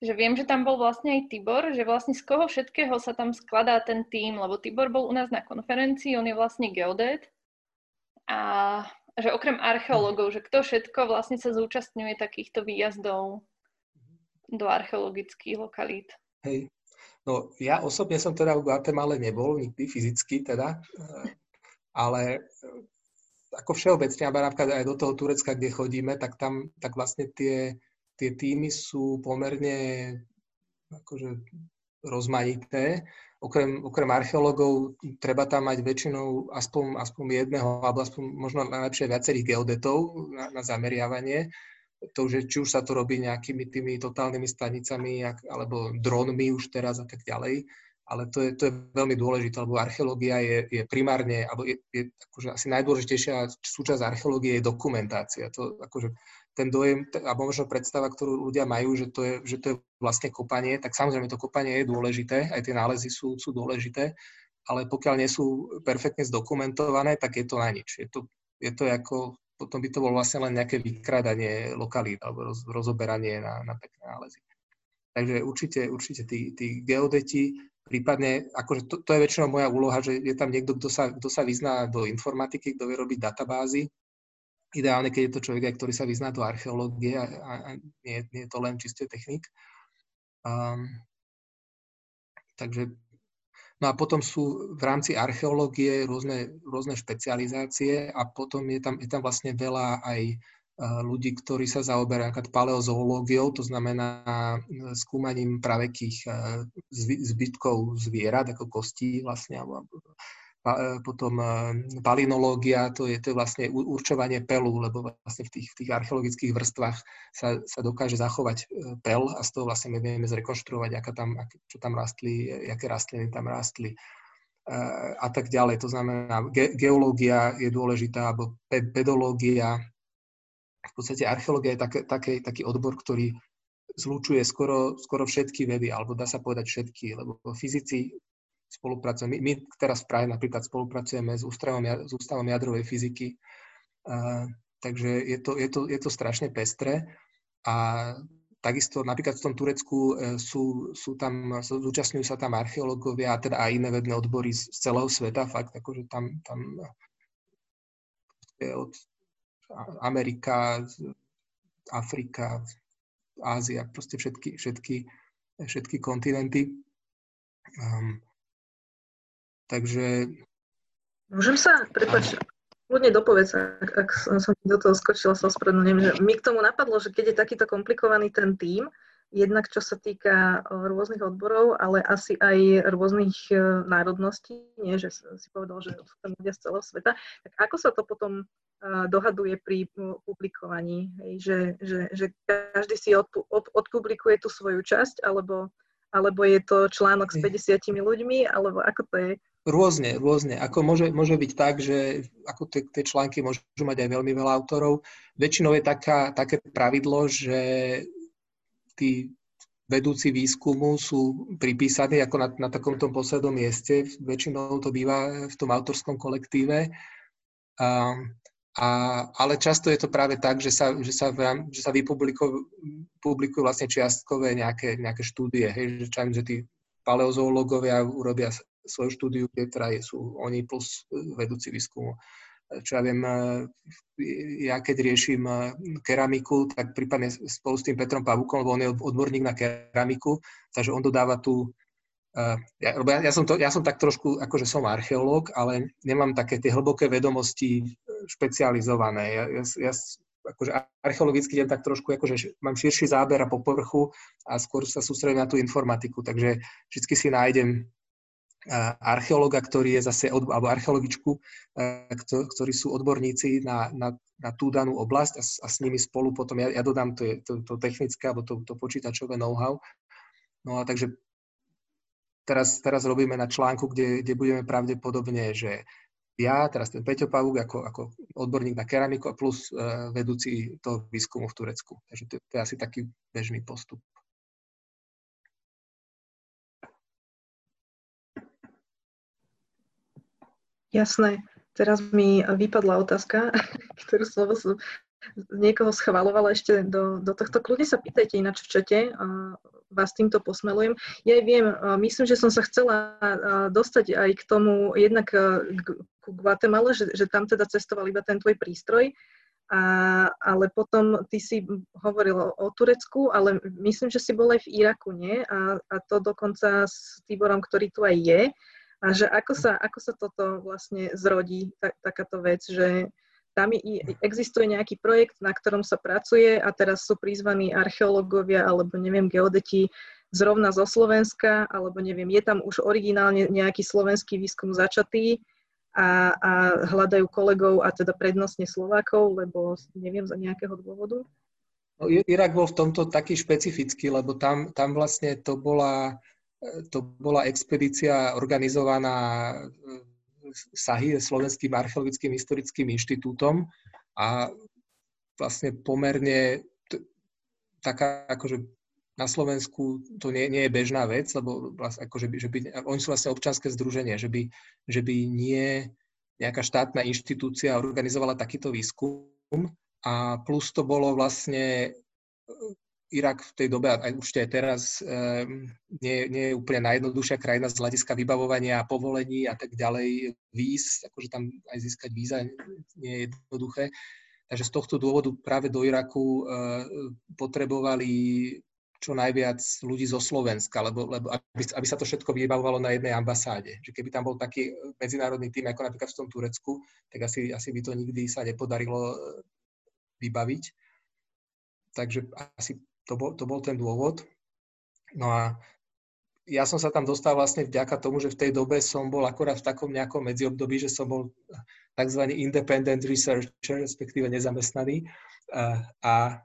že viem, že tam bol vlastne aj Tibor, že vlastne z koho všetkého sa tam skladá ten tým, lebo Tibor bol u nás na konferencii, on je vlastne geodet a že okrem archeológov, že kto všetko vlastne sa zúčastňuje takýchto výjazdov do archeologických lokalít. Hej. No ja osobne som teda v Guatemala nebol, nikdy fyzicky teda, eh, ale eh, ako všeobecne, ale napríklad aj do toho Turecka, kde chodíme, tak tam tak vlastne tie, tie týmy sú pomerne akože rozmanité okrem, okrem archeológov treba tam mať väčšinou aspoň, aspoň jedného, alebo aspoň možno najlepšie viacerých geodetov na, na zameriavanie. To, že či už sa to robí nejakými tými totálnymi stanicami, alebo dronmi už teraz a tak ďalej. Ale to je, to je veľmi dôležité, lebo archeológia je, je primárne, alebo je, je akože asi najdôležitejšia súčasť archeológie je dokumentácia. To, akože, ten dojem, a možno predstava, ktorú ľudia majú, že to, je, že to je vlastne kopanie, tak samozrejme to kopanie je dôležité, aj tie nálezy sú, sú dôležité, ale pokiaľ nie sú perfektne zdokumentované, tak je to na nič. Je to, je to ako, potom by to bolo vlastne len nejaké vykrádanie lokalít alebo roz, rozoberanie na, na pekné nálezy. Takže určite, určite tí, tí geodeti, prípadne, akože to, to je väčšinou moja úloha, že je tam niekto, kto sa, kto sa vyzná do informatiky, kto vie robiť databázy, Ideálne, keď je to človek, ktorý sa vyzná do archeológie a, a, nie, nie je to len čiste technik. Um, takže No a potom sú v rámci archeológie rôzne, rôzne špecializácie a potom je tam, je tam vlastne veľa aj e, ľudí, ktorí sa zaoberajú napríklad paleozoológiou, to znamená e, skúmaním pravekých e, zbytkov zvierat, ako kostí vlastne, alebo potom e, palinológia, to je, to je vlastne určovanie pelu, lebo vlastne v tých, v tých archeologických vrstvách sa, sa dokáže zachovať e, pel a z toho vlastne my vieme zrekonštruovať, aká tam, čo tam rastli, aké rastliny tam rastli a tak ďalej. To znamená, ge, geológia je dôležitá, alebo pedológia. V podstate archeológia je také, také, taký odbor, ktorý zlučuje skoro, skoro všetky vedy, alebo dá sa povedať všetky, lebo fyzici spolupracujeme. My, my teraz v Prahe napríklad spolupracujeme s Ústavom, s Ústavom jadrovej fyziky, uh, takže je to, je, to, je to strašne pestré a takisto napríklad v tom Turecku uh, sú, sú tam, zúčastňujú sa tam archeológovia a teda aj iné vedné odbory z, z celého sveta, fakt, akože tam, tam je od Amerika, Afrika, Ázia, proste všetky, všetky, všetky kontinenty. Um, Takže... Môžem sa, prepáč, kľudne dopovedz, ak, ak som, som do toho skočila, sa ospravedlňujem, že mi k tomu napadlo, že keď je takýto komplikovaný ten tím, jednak čo sa týka rôznych odborov, ale asi aj rôznych národností, nie, že si povedal, že sú tam ľudia z celého sveta, tak ako sa to potom dohaduje pri publikovaní, hej, že, že, že každý si odpu, od, odpublikuje tú svoju časť, alebo, alebo je to článok s 50 ľuďmi, alebo ako to je? Rôzne, rôzne. Ako môže, môže byť tak, že ako tie, tie články môžu mať aj veľmi veľa autorov. Väčšinou je taká, také pravidlo, že tí vedúci výskumu sú pripísaní ako na, na takomto poslednom mieste. Väčšinou to býva v tom autorskom kolektíve. A, a, ale často je to práve tak, že sa, že sa, že sa vypublikujú vlastne čiastkové nejaké, nejaké štúdie. Hej, že, čajem, že tí paleozoológovia urobia svoju štúdiu, kde teda sú oni plus e, vedúci výskumu. E, čo ja viem, e, ja keď riešim keramiku, tak prípadne spolu s tým Petrom Pavukom, lebo on je odborník na keramiku, takže on dodáva tú ja, ja, som to, ja som tak trošku, akože som archeológ, ale nemám také tie hlboké vedomosti špecializované. Ja, ja, ja akože archeologicky idem tak trošku, akože mám širší záber a po povrchu a skôr sa sústredím na tú informatiku, takže vždy si nájdem archeológa, ktorý je zase, alebo archeologičku, ktorí sú odborníci na, na, na tú danú oblasť a, a s nimi spolu potom, ja, ja dodám to, to, to technické alebo to, to počítačové know-how. No a takže teraz, teraz robíme na článku, kde, kde budeme pravdepodobne, že ja, teraz ten Peťo Pavúk ako, ako odborník na keramiku plus uh, vedúci toho výskumu v Turecku. Takže to, to je asi taký bežný postup. Jasné. Teraz mi vypadla otázka, ktorú som niekoho schvalovala ešte do, do tohto. Kľudne sa pýtajte ináč v čete, vás týmto posmelujem. Ja viem, myslím, že som sa chcela dostať aj k tomu, jednak k Guatemala, že, že tam teda cestoval iba ten tvoj prístroj, a, ale potom ty si hovoril o, o Turecku, ale myslím, že si bol aj v Iraku, nie? A, a to dokonca s Tiborom, ktorý tu aj je. A že ako sa, ako sa toto vlastne zrodí, tak, takáto vec, že tam existuje nejaký projekt, na ktorom sa pracuje a teraz sú prizvaní archeológovia alebo neviem, geodeti zrovna zo Slovenska, alebo neviem, je tam už originálne nejaký slovenský výskum začatý a, a hľadajú kolegov a teda prednostne Slovákov, lebo neviem za nejakého dôvodu? No, Irak bol v tomto taký špecifický, lebo tam, tam vlastne to bola to bola expedícia organizovaná e, SAHY, Slovenským archeologickým historickým inštitútom a vlastne pomerne t- taká akože na Slovensku to nie, nie je bežná vec, lebo vlastne, akože by, že by, oni sú vlastne občanské združenie, že by, že by nie nejaká štátna inštitúcia organizovala takýto výskum a plus to bolo vlastne Irak v tej dobe, aj už aj teraz, um, nie, nie je úplne najjednoduchšia krajina z hľadiska vybavovania povolení a tak ďalej, víz, akože tam aj získať víza nie je jednoduché. Takže z tohto dôvodu práve do Iraku uh, potrebovali čo najviac ľudí zo Slovenska, lebo, lebo aby, aby sa to všetko vybavovalo na jednej ambasáde. Že keby tam bol taký medzinárodný tým, ako napríklad v tom Turecku, tak asi, asi by to nikdy sa nepodarilo vybaviť. Takže asi to bol, to bol ten dôvod. No a ja som sa tam dostal vlastne vďaka tomu, že v tej dobe som bol akorát v takom nejakom medziobdobí, že som bol tzv. independent researcher, respektíve nezamestnaný. A,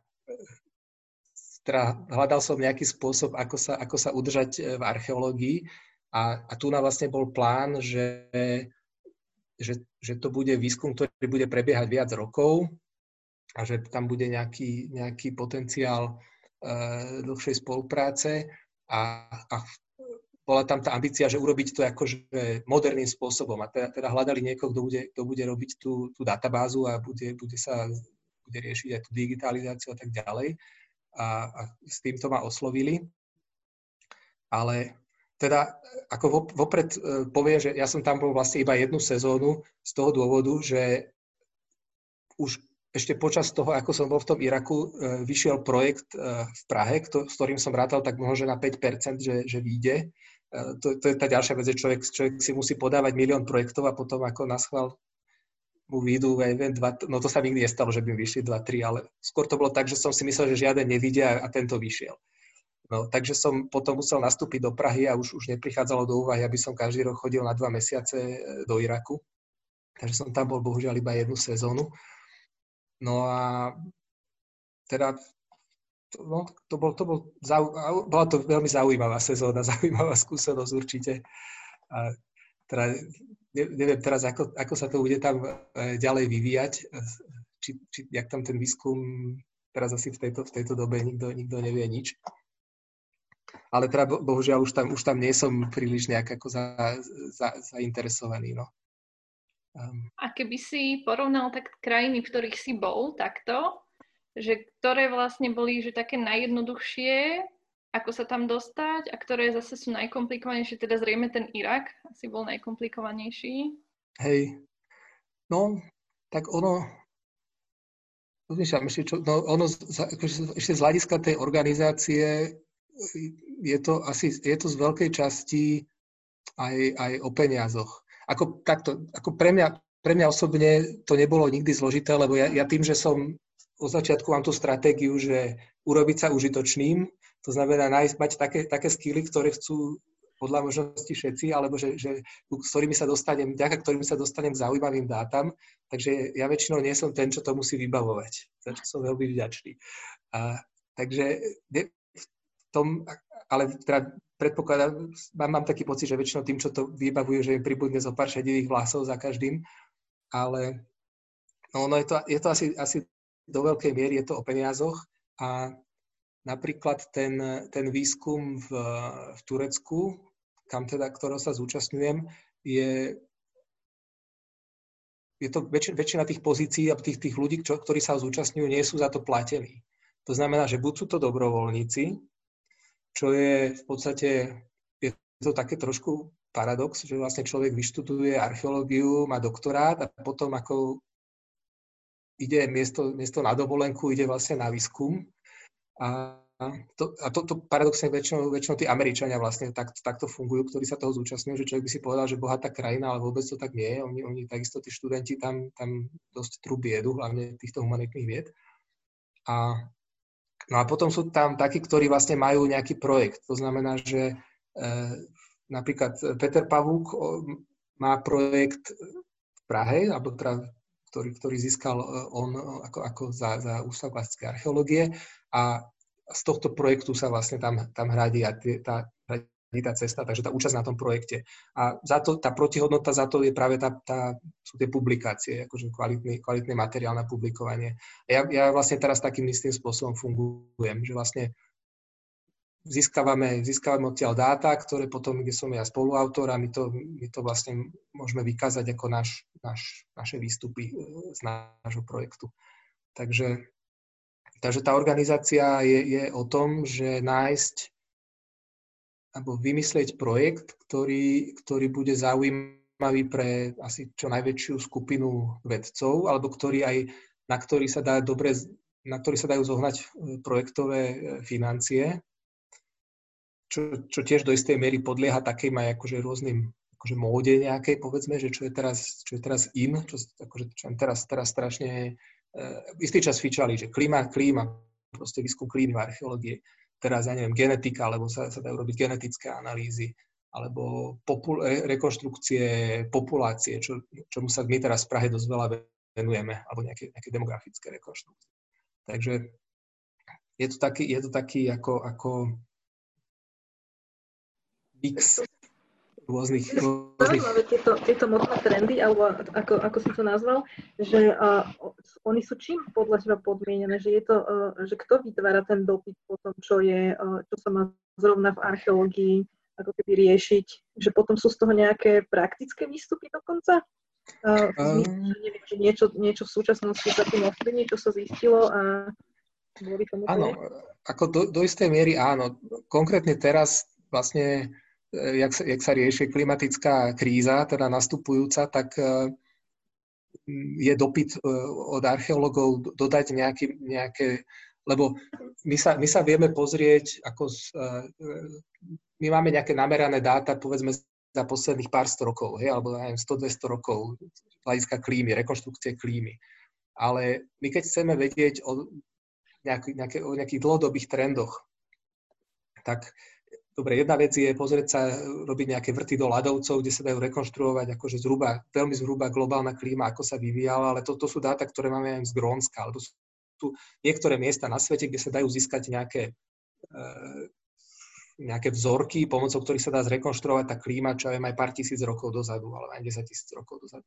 teda hľadal som nejaký spôsob, ako sa, ako sa udržať v archeológii. A, a tu na vlastne bol plán, že, že, že to bude výskum, ktorý bude prebiehať viac rokov a že tam bude nejaký, nejaký potenciál dlhšej spolupráce a, a bola tam tá ambícia, že urobiť to akože moderným spôsobom a teda, teda hľadali niekoho, kto bude, kto bude robiť tú, tú databázu a bude, bude sa bude riešiť aj tú digitalizáciu a tak ďalej. A, a s týmto ma oslovili. Ale teda ako vopred eh, povie, že ja som tam bol vlastne iba jednu sezónu z toho dôvodu, že už ešte počas toho, ako som bol v tom Iraku, e, vyšiel projekt e, v Prahe, s ktorým som rátal tak možno na 5%, že, že vyjde. E, to, to je tá ďalšia vec, že človek, človek si musí podávať milión projektov a potom ako na schvál mu výjdu, aj viem, dva, no to sa nikdy nestalo, že by vyšli 2-3, ale skôr to bolo tak, že som si myslel, že žiaden nevidia a tento vyšiel. No, takže som potom musel nastúpiť do Prahy a už, už neprichádzalo do úvahy, aby som každý rok chodil na dva mesiace do Iraku. Takže som tam bol bohužiaľ iba jednu sezónu. No a teda to, no, to, bol, to bol, zau, bola to veľmi zaujímavá sezóna, zaujímavá skúsenosť určite. A teda, neviem teraz, ako, ako sa to bude tam e, ďalej vyvíjať, či, či jak tam ten výskum, teraz asi v tejto, v tejto dobe nikto, nikto nevie nič ale teda bohužiaľ už tam, už tam nie som príliš nejak ako za, za, zainteresovaný. No. Um. A keby si porovnal tak krajiny, v ktorých si bol takto, že ktoré vlastne boli že také najjednoduchšie, ako sa tam dostať a ktoré zase sú najkomplikovanejšie, teda zrejme ten Irak asi bol najkomplikovanejší. Hej, no, tak ono, ešte, čo, no, ono akože ešte z hľadiska tej organizácie je to asi, je to z veľkej časti aj, aj o peniazoch. Ako, takto, ako pre, mňa, pre mňa osobne to nebolo nikdy zložité, lebo ja, ja tým, že som od začiatku mám tú stratégiu, že urobiť sa užitočným, to znamená nájsť, mať také, také skily, ktoré chcú podľa možnosti všetci, alebo že, že, s ktorými sa dostanem, ďaká ktorým sa dostanem k zaujímavým dátam. Takže ja väčšinou nie som ten, čo to musí vybavovať, za čo som veľmi vďačný. A, takže tom, ale teda predpokladám, mám, mám taký pocit, že väčšinou tým, čo to vybavujú, že im pribudne zo pár šedivých vlasov za každým, ale no, no je, to, je to asi, asi do veľkej miery je to o peniazoch a napríklad ten, ten výskum v, v Turecku, kam teda, ktorého sa zúčastňujem, je, je to väč, väčšina tých pozícií a tých, tých ľudí, čo, ktorí sa zúčastňujú, nie sú za to platení. To znamená, že buď sú to dobrovoľníci, čo je v podstate, je to také trošku paradox, že vlastne človek vyštuduje archeológiu, má doktorát a potom ako ide miesto, miesto na dovolenku, ide vlastne na výskum. A to, a to, to paradoxne väčšinou, väčšinou tí Američania vlastne tak, takto fungujú, ktorí sa toho zúčastňujú, že človek by si povedal, že bohatá krajina, ale vôbec to tak nie je. Oni, oni takisto, tí študenti tam, tam dosť trubí jedu, hlavne týchto humanitných vied. A No a potom sú tam takí, ktorí vlastne majú nejaký projekt. To znamená, že e, napríklad Peter Pavúk má projekt v Prahe, alebo teda, ktorý, ktorý získal e, on ako, ako za, za Ústav klasické archeológie a z tohto projektu sa vlastne tam, tam hradí a tie, tá, tá cesta, takže tá účasť na tom projekte. A za to, tá protihodnota za to je práve tá, tá, sú tie publikácie, akože kvalitný, kvalitný materiál na publikovanie. A ja, ja vlastne teraz takým istým spôsobom fungujem, že vlastne získavame, získavame odtiaľ dáta, ktoré potom, kde som ja spoluautor a my to, my to vlastne môžeme vykázať ako naš, naš, naše výstupy e, z nášho projektu. Takže, takže tá organizácia je, je o tom, že nájsť alebo vymyslieť projekt, ktorý, ktorý bude zaujímavý pre asi čo najväčšiu skupinu vedcov, alebo ktorý aj, na ktorý sa dá dobre, na ktorý sa dajú zohnať e, projektové e, financie, čo, čo tiež do istej miery podlieha takým aj akože rôznym akože móde nejakej, povedzme, že čo je teraz, čo je teraz in, čo, akože, čo teraz, teraz strašne uh, istý čas fičali, že klíma, klíma, proste výskum klímy v archeológie teraz, ja neviem, genetika, alebo sa, sa dajú robiť genetické analýzy, alebo popul- rekonštrukcie populácie, čo, čomu sa my teraz v Prahe dosť veľa venujeme, alebo nejaké, nejaké demografické rekonštrukcie. Takže je to taký, je to taký ako, ako mix rôznych... rôznych... tieto, tieto modné trendy, alebo ako, ako si to nazval, že uh, oni sú čím podľa teba podmienené, že je to, uh, že kto vytvára ten dopyt po tom, čo je, uh, čo sa má zrovna v archeológii ako keby riešiť, že potom sú z toho nejaké praktické výstupy dokonca? Uh, um, neviem, že niečo, niečo v súčasnosti sa tým ovplyvní, čo sa zistilo a boli tomu Áno, ako do, do istej miery áno. Konkrétne teraz vlastne jak sa, jak sa rieši klimatická kríza, teda nastupujúca, tak e, je dopyt e, od archeológov dodať nejaký, nejaké, lebo my sa, my sa vieme pozrieť, ako e, my máme nejaké namerané dáta, povedzme, za posledných pár sto rokov, hej, alebo 100-200 rokov hľadiska klímy, rekonštrukcie klímy. Ale my keď chceme vedieť o, nejaký, nejaké, o nejakých dlhodobých trendoch, tak dobre, jedna vec je pozrieť sa, robiť nejaké vrty do ľadovcov, kde sa dajú rekonštruovať akože zhruba, veľmi zhruba globálna klíma, ako sa vyvíjala, ale to, to sú dáta, ktoré máme aj z Grónska, alebo sú tu niektoré miesta na svete, kde sa dajú získať nejaké, e, nejaké vzorky, pomocou ktorých sa dá zrekonštruovať tá klíma, čo aj aj pár tisíc rokov dozadu, alebo aj 10 tisíc rokov dozadu.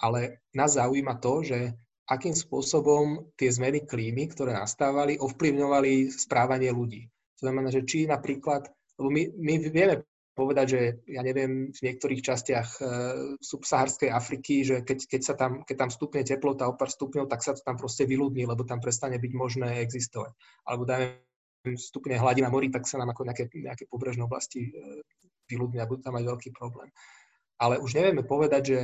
Ale nás zaujíma to, že akým spôsobom tie zmeny klímy, ktoré nastávali, ovplyvňovali správanie ľudí. To znamená, že či napríklad, lebo my, my vieme povedať, že ja neviem, v niektorých častiach e, subsaharskej Afriky, že keď, keď, sa tam, keď tam stupne teplota o pár stupňov, tak sa to tam proste vyľudní, lebo tam prestane byť možné existovať. Alebo dajme stupne hladina morí, tak sa nám ako nejaké, nejaké pobrežné oblasti e, a budú tam mať veľký problém. Ale už nevieme povedať, že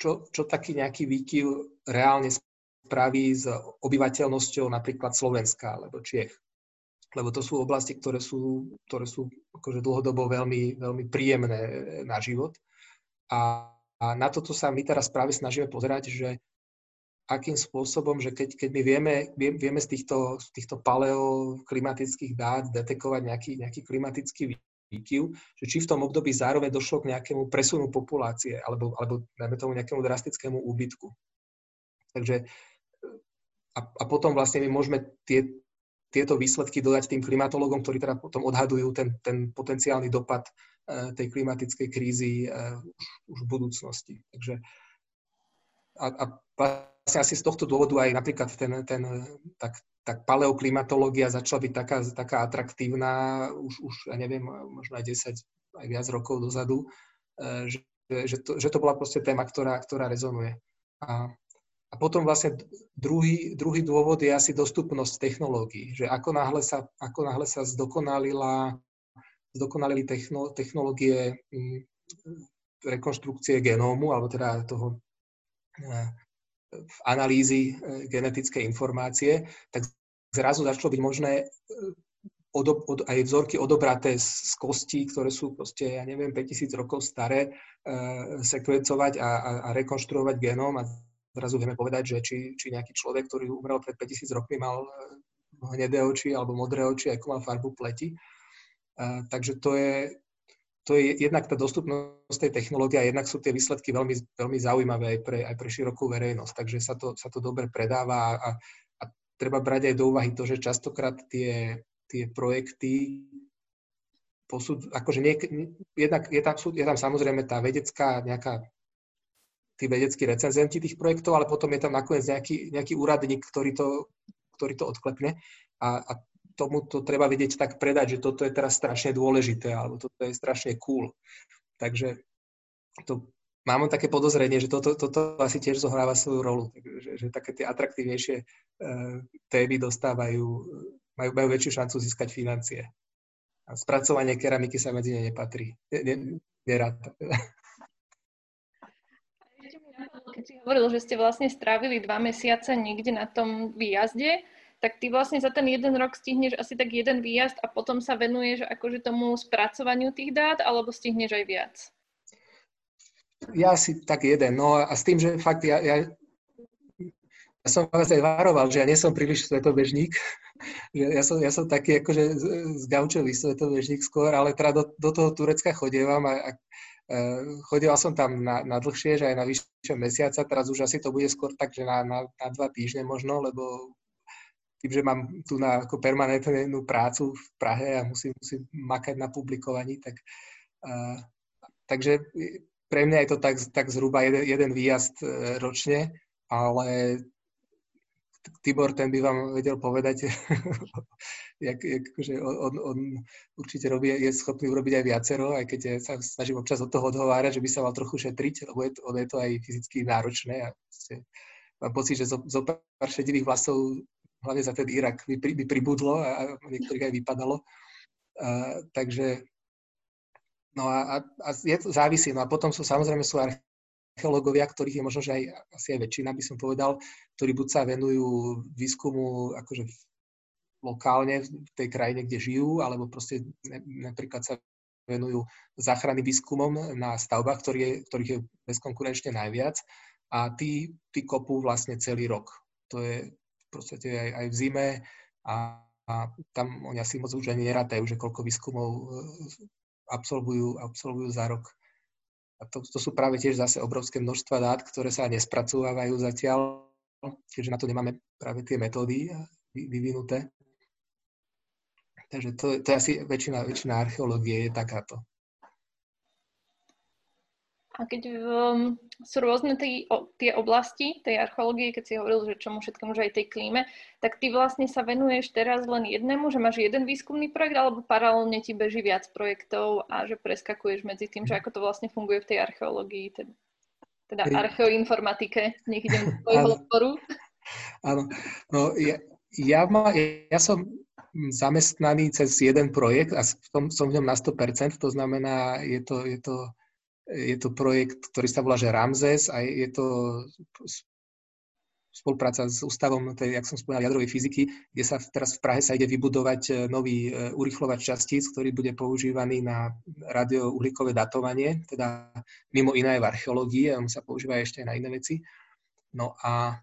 čo, čo taký nejaký výkyv reálne spraví s obyvateľnosťou napríklad Slovenska alebo Čiech lebo to sú oblasti, ktoré sú, ktoré sú akože dlhodobo veľmi, veľmi príjemné na život. A, a na toto sa my teraz práve snažíme pozerať, že akým spôsobom, že keď, keď my vieme, vieme z týchto, z týchto paleoklimatických dát detekovať nejaký, nejaký klimatický výkyv, že či v tom období zároveň došlo k nejakému presunu populácie alebo, alebo dajme tomu nejakému drastickému úbytku. Takže a, a potom vlastne my môžeme tie, tieto výsledky dodať tým klimatologom, ktorí teda potom odhadujú ten, ten potenciálny dopad uh, tej klimatickej krízy uh, už, v budúcnosti. Takže a, a vlastne asi z tohto dôvodu aj napríklad ten, ten tak, tak paleoklimatológia začala byť taká, taká atraktívna už, už, ja neviem, možno aj 10, aj viac rokov dozadu, uh, že, že, to, že to bola proste téma, ktorá, ktorá rezonuje. A a potom vlastne druhý, druhý dôvod je asi dostupnosť technológií, že ako náhle sa, ako náhle sa zdokonalila, zdokonalili techno, technológie mm, rekonštrukcie genómu, alebo teda toho eh, analýzy eh, genetickej informácie, tak zrazu začalo byť možné eh, odo, od, aj vzorky odobraté z, z kostí, ktoré sú proste, ja neviem, 5000 rokov staré, sekvencovať a, a, a rekonštruovať genóm a zrazu vieme povedať, že či, či nejaký človek, ktorý umrel pred 5000 rokmi, mal eh, hnedé oči alebo modré oči, ako mal farbu pleti. A, takže to je, to je jednak tá dostupnosť tej technológie a jednak sú tie výsledky veľmi, veľmi zaujímavé aj pre, aj pre širokú verejnosť. Takže sa to, sa to dobre predáva a, a treba brať aj do úvahy to, že častokrát tie, tie projekty posud, akože niek, jednak je tam, sú, je tam samozrejme tá vedecká nejaká tí vedeckí recenzenti tých projektov, ale potom je tam nakoniec nejaký, nejaký úradník, ktorý to, ktorý to odklepne a, a tomu to treba vedieť tak predať, že toto je teraz strašne dôležité alebo toto je strašne cool. Takže to, mám také podozrenie, že toto, toto asi tiež zohráva svoju rolu, takže, že také tie atraktívnejšie uh, témy dostávajú, majú, majú väčšiu šancu získať financie. A spracovanie keramiky sa medzi ne nepatrí. Ne, ne, neráta keď si hovoril, že ste vlastne strávili dva mesiace niekde na tom výjazde, tak ty vlastne za ten jeden rok stihneš asi tak jeden výjazd a potom sa venuješ akože tomu spracovaniu tých dát, alebo stihneš aj viac? Ja si tak jeden, no a s tým, že fakt ja, ja, ja som vás aj varoval, že ja nie som príliš svetobežník, ja som, ja som taký akože zgaučový svetobežník skôr, ale teda do, do toho Turecka chodievam a, a chodila som tam na, na dlhšie, že aj na vyššie mesiaca, teraz už asi to bude skôr tak, že na, na, na dva týždne možno, lebo tým, že mám tu na ako permanentnú prácu v Prahe a musím, musím makať na publikovaní, tak uh, takže pre mňa je to tak, tak zhruba jeden, jeden výjazd uh, ročne, ale Tibor, ten by vám vedel povedať, jak, jak, že on, on, určite robí, je schopný urobiť aj viacero, aj keď sa snažím občas od toho odhovárať, že by sa mal trochu šetriť, lebo je to, je to aj fyzicky náročné a vlastne mám pocit, že zo, zo pár šedivých vlasov hlavne za ten Irak by, by pribudlo a niektorých aj vypadalo. Uh, takže no a, a, a je to závisí. No a potom sú samozrejme sú archeológovia, ktorých je možno, že aj, asi aj väčšina, by som povedal, ktorí buď sa venujú výskumu akože lokálne v tej krajine, kde žijú, alebo proste napríklad sa venujú záchrany výskumom na stavbách, ktorý ktorých je bezkonkurenčne najviac a tí, tí kopú vlastne celý rok. To je v podstate aj, aj v zime a, a tam oni asi moc už ani nerátajú, že koľko výskumov e, absolvujú, absolvujú za rok. A to, to sú práve tiež zase obrovské množstva dát, ktoré sa nespracovávajú zatiaľ, keďže na to nemáme práve tie metódy vyvinuté. Takže to, to je asi väčšina, väčšina archeológie je takáto. A keď um, sú rôzne tý, o, tie oblasti tej archeológie, keď si hovoril, že čomu všetkému, že aj tej klíme, tak ty vlastne sa venuješ teraz len jednému, že máš jeden výskumný projekt, alebo paralelne ti beží viac projektov a že preskakuješ medzi tým, že ako to vlastne funguje v tej archeológii, teda, teda archeoinformatike. Nech idem do tvojho odporu. Áno, no ja, ja, ma, ja som zamestnaný cez jeden projekt a som, som v ňom na 100%, to znamená, je to, je to je to projekt, ktorý sa volá že Ramzes a je to spolupráca s ústavom, tej, jak som spomínal, jadrovej fyziky, kde sa teraz v Prahe sa ide vybudovať e, nový e, urychlovač častíc, ktorý bude používaný na radiouhlíkové datovanie, teda mimo iné aj v archeológii, on sa používa ešte aj na iné veci. No a,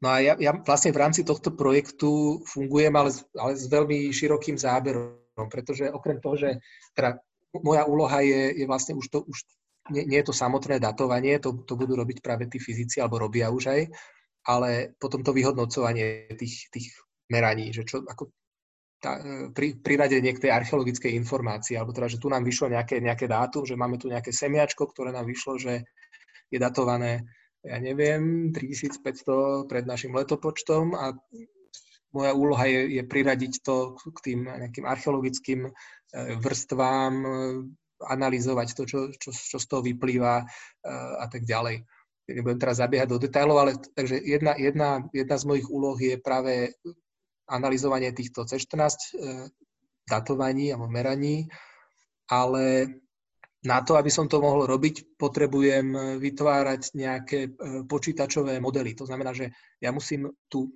no a ja, ja vlastne v rámci tohto projektu fungujem, ale, ale s veľmi širokým záberom, pretože okrem toho, že teda moja úloha je, je vlastne už to, už nie, nie je to samotné datovanie, to, to budú robiť práve tí fyzici, alebo robia už aj, ale potom to vyhodnocovanie tých, tých meraní, že čo, ako tá, pri, priradenie k tej archeologickej informácii, alebo teda, že tu nám vyšlo nejaké, nejaké dátum, že máme tu nejaké semiačko, ktoré nám vyšlo, že je datované, ja neviem, 3500 pred našim letopočtom a moja úloha je, je priradiť to k tým nejakým archeologickým E, vrstvám, e, analyzovať to, čo, čo, čo z toho vyplýva e, a tak ďalej. Nebudem teraz zabiehať do detailov, ale takže jedna, jedna, jedna z mojich úloh je práve analyzovanie týchto C14 datovaní alebo meraní, ale na to, aby som to mohol robiť, potrebujem vytvárať nejaké počítačové modely. To znamená, že ja musím tú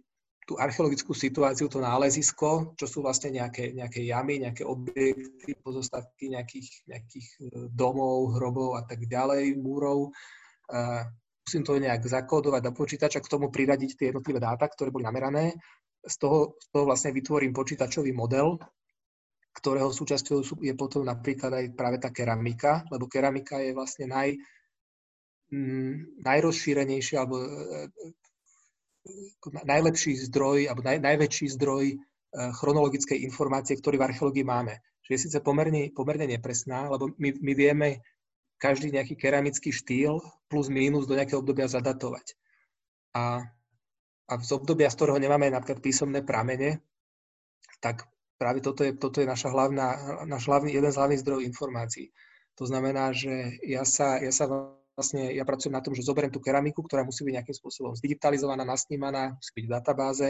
tú archeologickú situáciu, to nálezisko, čo sú vlastne nejaké, nejaké jamy, nejaké objekty, pozostatky nejakých, nejakých e, domov, hrobov a tak ďalej, múrov. Uh, musím to nejak zakódovať do počítača, k tomu priradiť tie jednotlivé dáta, ktoré boli namerané. Z toho, z toho vlastne vytvorím počítačový model, ktorého súčasťou je potom napríklad aj práve tá keramika, lebo keramika je vlastne naj, mm, najrozšírenejšia alebo e, najlepší zdroj, alebo naj, najväčší zdroj eh, chronologickej informácie, ktorý v archeológii máme. Čiže je síce pomerne, pomerne nepresná, lebo my, my vieme každý nejaký keramický štýl plus mínus do nejakého obdobia zadatovať. A, a z obdobia, z ktorého nemáme napríklad písomné pramene, tak práve toto je, toto je naša hlavná, náš hlavný, jeden z hlavných zdrojov informácií. To znamená, že ja sa, ja sa vlastne ja pracujem na tom, že zoberiem tú keramiku, ktorá musí byť nejakým spôsobom zdigitalizovaná, nasnímaná, musí byť v databáze,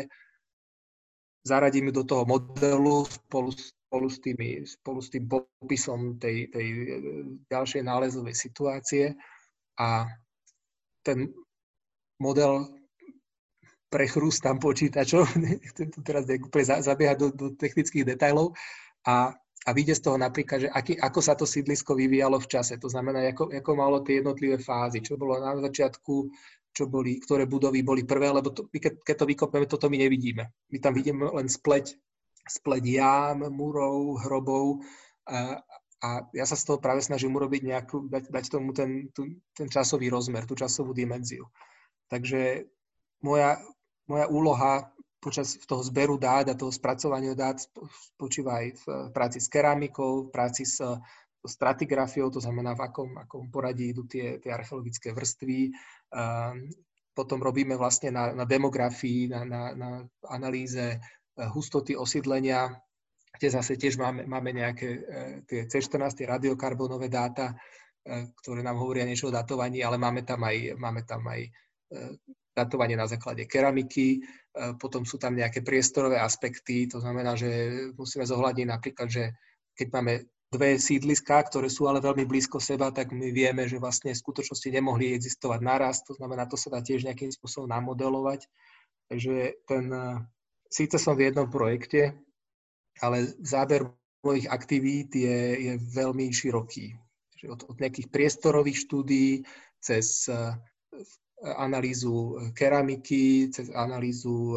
zaradím ju do toho modelu spolu, spolu, s, tými, spolu s tým popisom tej, tej e, ďalšej nálezovej situácie. A ten model prechrústam počítačom, nechcem tu teraz úplne zabiehať do, do technických detajlov a a vyjde z toho napríklad, že aký, ako sa to sídlisko vyvíjalo v čase. To znamená, ako, ako malo tie jednotlivé fázy, čo bolo na začiatku, čo boli, ktoré budovy boli prvé, lebo to, keď, keď to vykopeme, toto my nevidíme. My tam vidíme len spleť, spleť jám, múrov, hrobov a, a ja sa z toho práve snažím urobiť nejakú, dať, dať tomu ten, tu, ten časový rozmer, tú časovú dimenziu. Takže moja, moja úloha počas toho zberu dát a toho spracovania dát spočíva aj v práci s keramikou, v práci s stratigrafiou, to znamená, v akom, akom poradí idú tie, tie archeologické vrstvy. Potom robíme vlastne na, na demografii, na, na, na analýze eh, hustoty osídlenia, kde zase tiež máme, máme nejaké eh, tie C14, tie radiokarbonové dáta, eh, ktoré nám hovoria niečo o datovaní, ale máme tam aj, máme tam aj datovanie na základe keramiky, e, potom sú tam nejaké priestorové aspekty, to znamená, že musíme zohľadniť napríklad, že keď máme dve sídliská, ktoré sú ale veľmi blízko seba, tak my vieme, že vlastne v skutočnosti nemohli existovať naraz, to znamená, to sa dá tiež nejakým spôsobom namodelovať. Takže ten, e, síce som v jednom projekte, ale záber mojich aktivít je, je veľmi široký. Od, od nejakých priestorových štúdií cez e, analýzu keramiky, cez analýzu,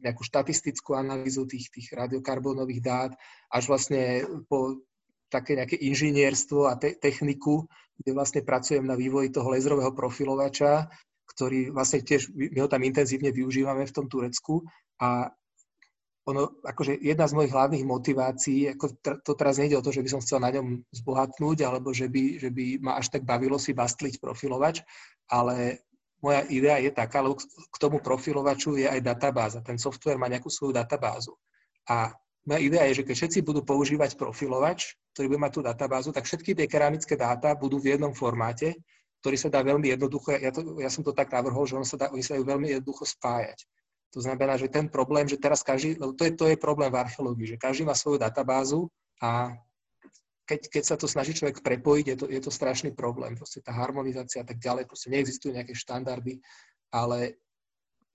nejakú štatistickú analýzu tých, tých radiokarbónových dát, až vlastne po také nejaké inžinierstvo a te- techniku, kde vlastne pracujem na vývoji toho laserového profilovača, ktorý vlastne tiež, my ho tam intenzívne využívame v tom Turecku. A ono, akože jedna z mojich hlavných motivácií, ako to teraz nejde o to, že by som chcel na ňom zbohatnúť, alebo že by, že by ma až tak bavilo si bastliť profilovač, ale moja idea je taká, lebo k tomu profilovaču je aj databáza. Ten software má nejakú svoju databázu. A moja idea je, že keď všetci budú používať profilovač, ktorý bude mať tú databázu, tak všetky tie keramické dáta budú v jednom formáte, ktorý sa dá veľmi jednoducho, ja, to, ja som to tak navrhol, že on sa dá, oni sa dajú veľmi jednoducho spájať. To znamená, že ten problém, že teraz každý, to je, to je problém v archeológii, že každý má svoju databázu a keď, keď sa to snaží človek prepojiť, je to, je to strašný problém. Proste tá harmonizácia a tak ďalej, proste neexistujú nejaké štandardy, ale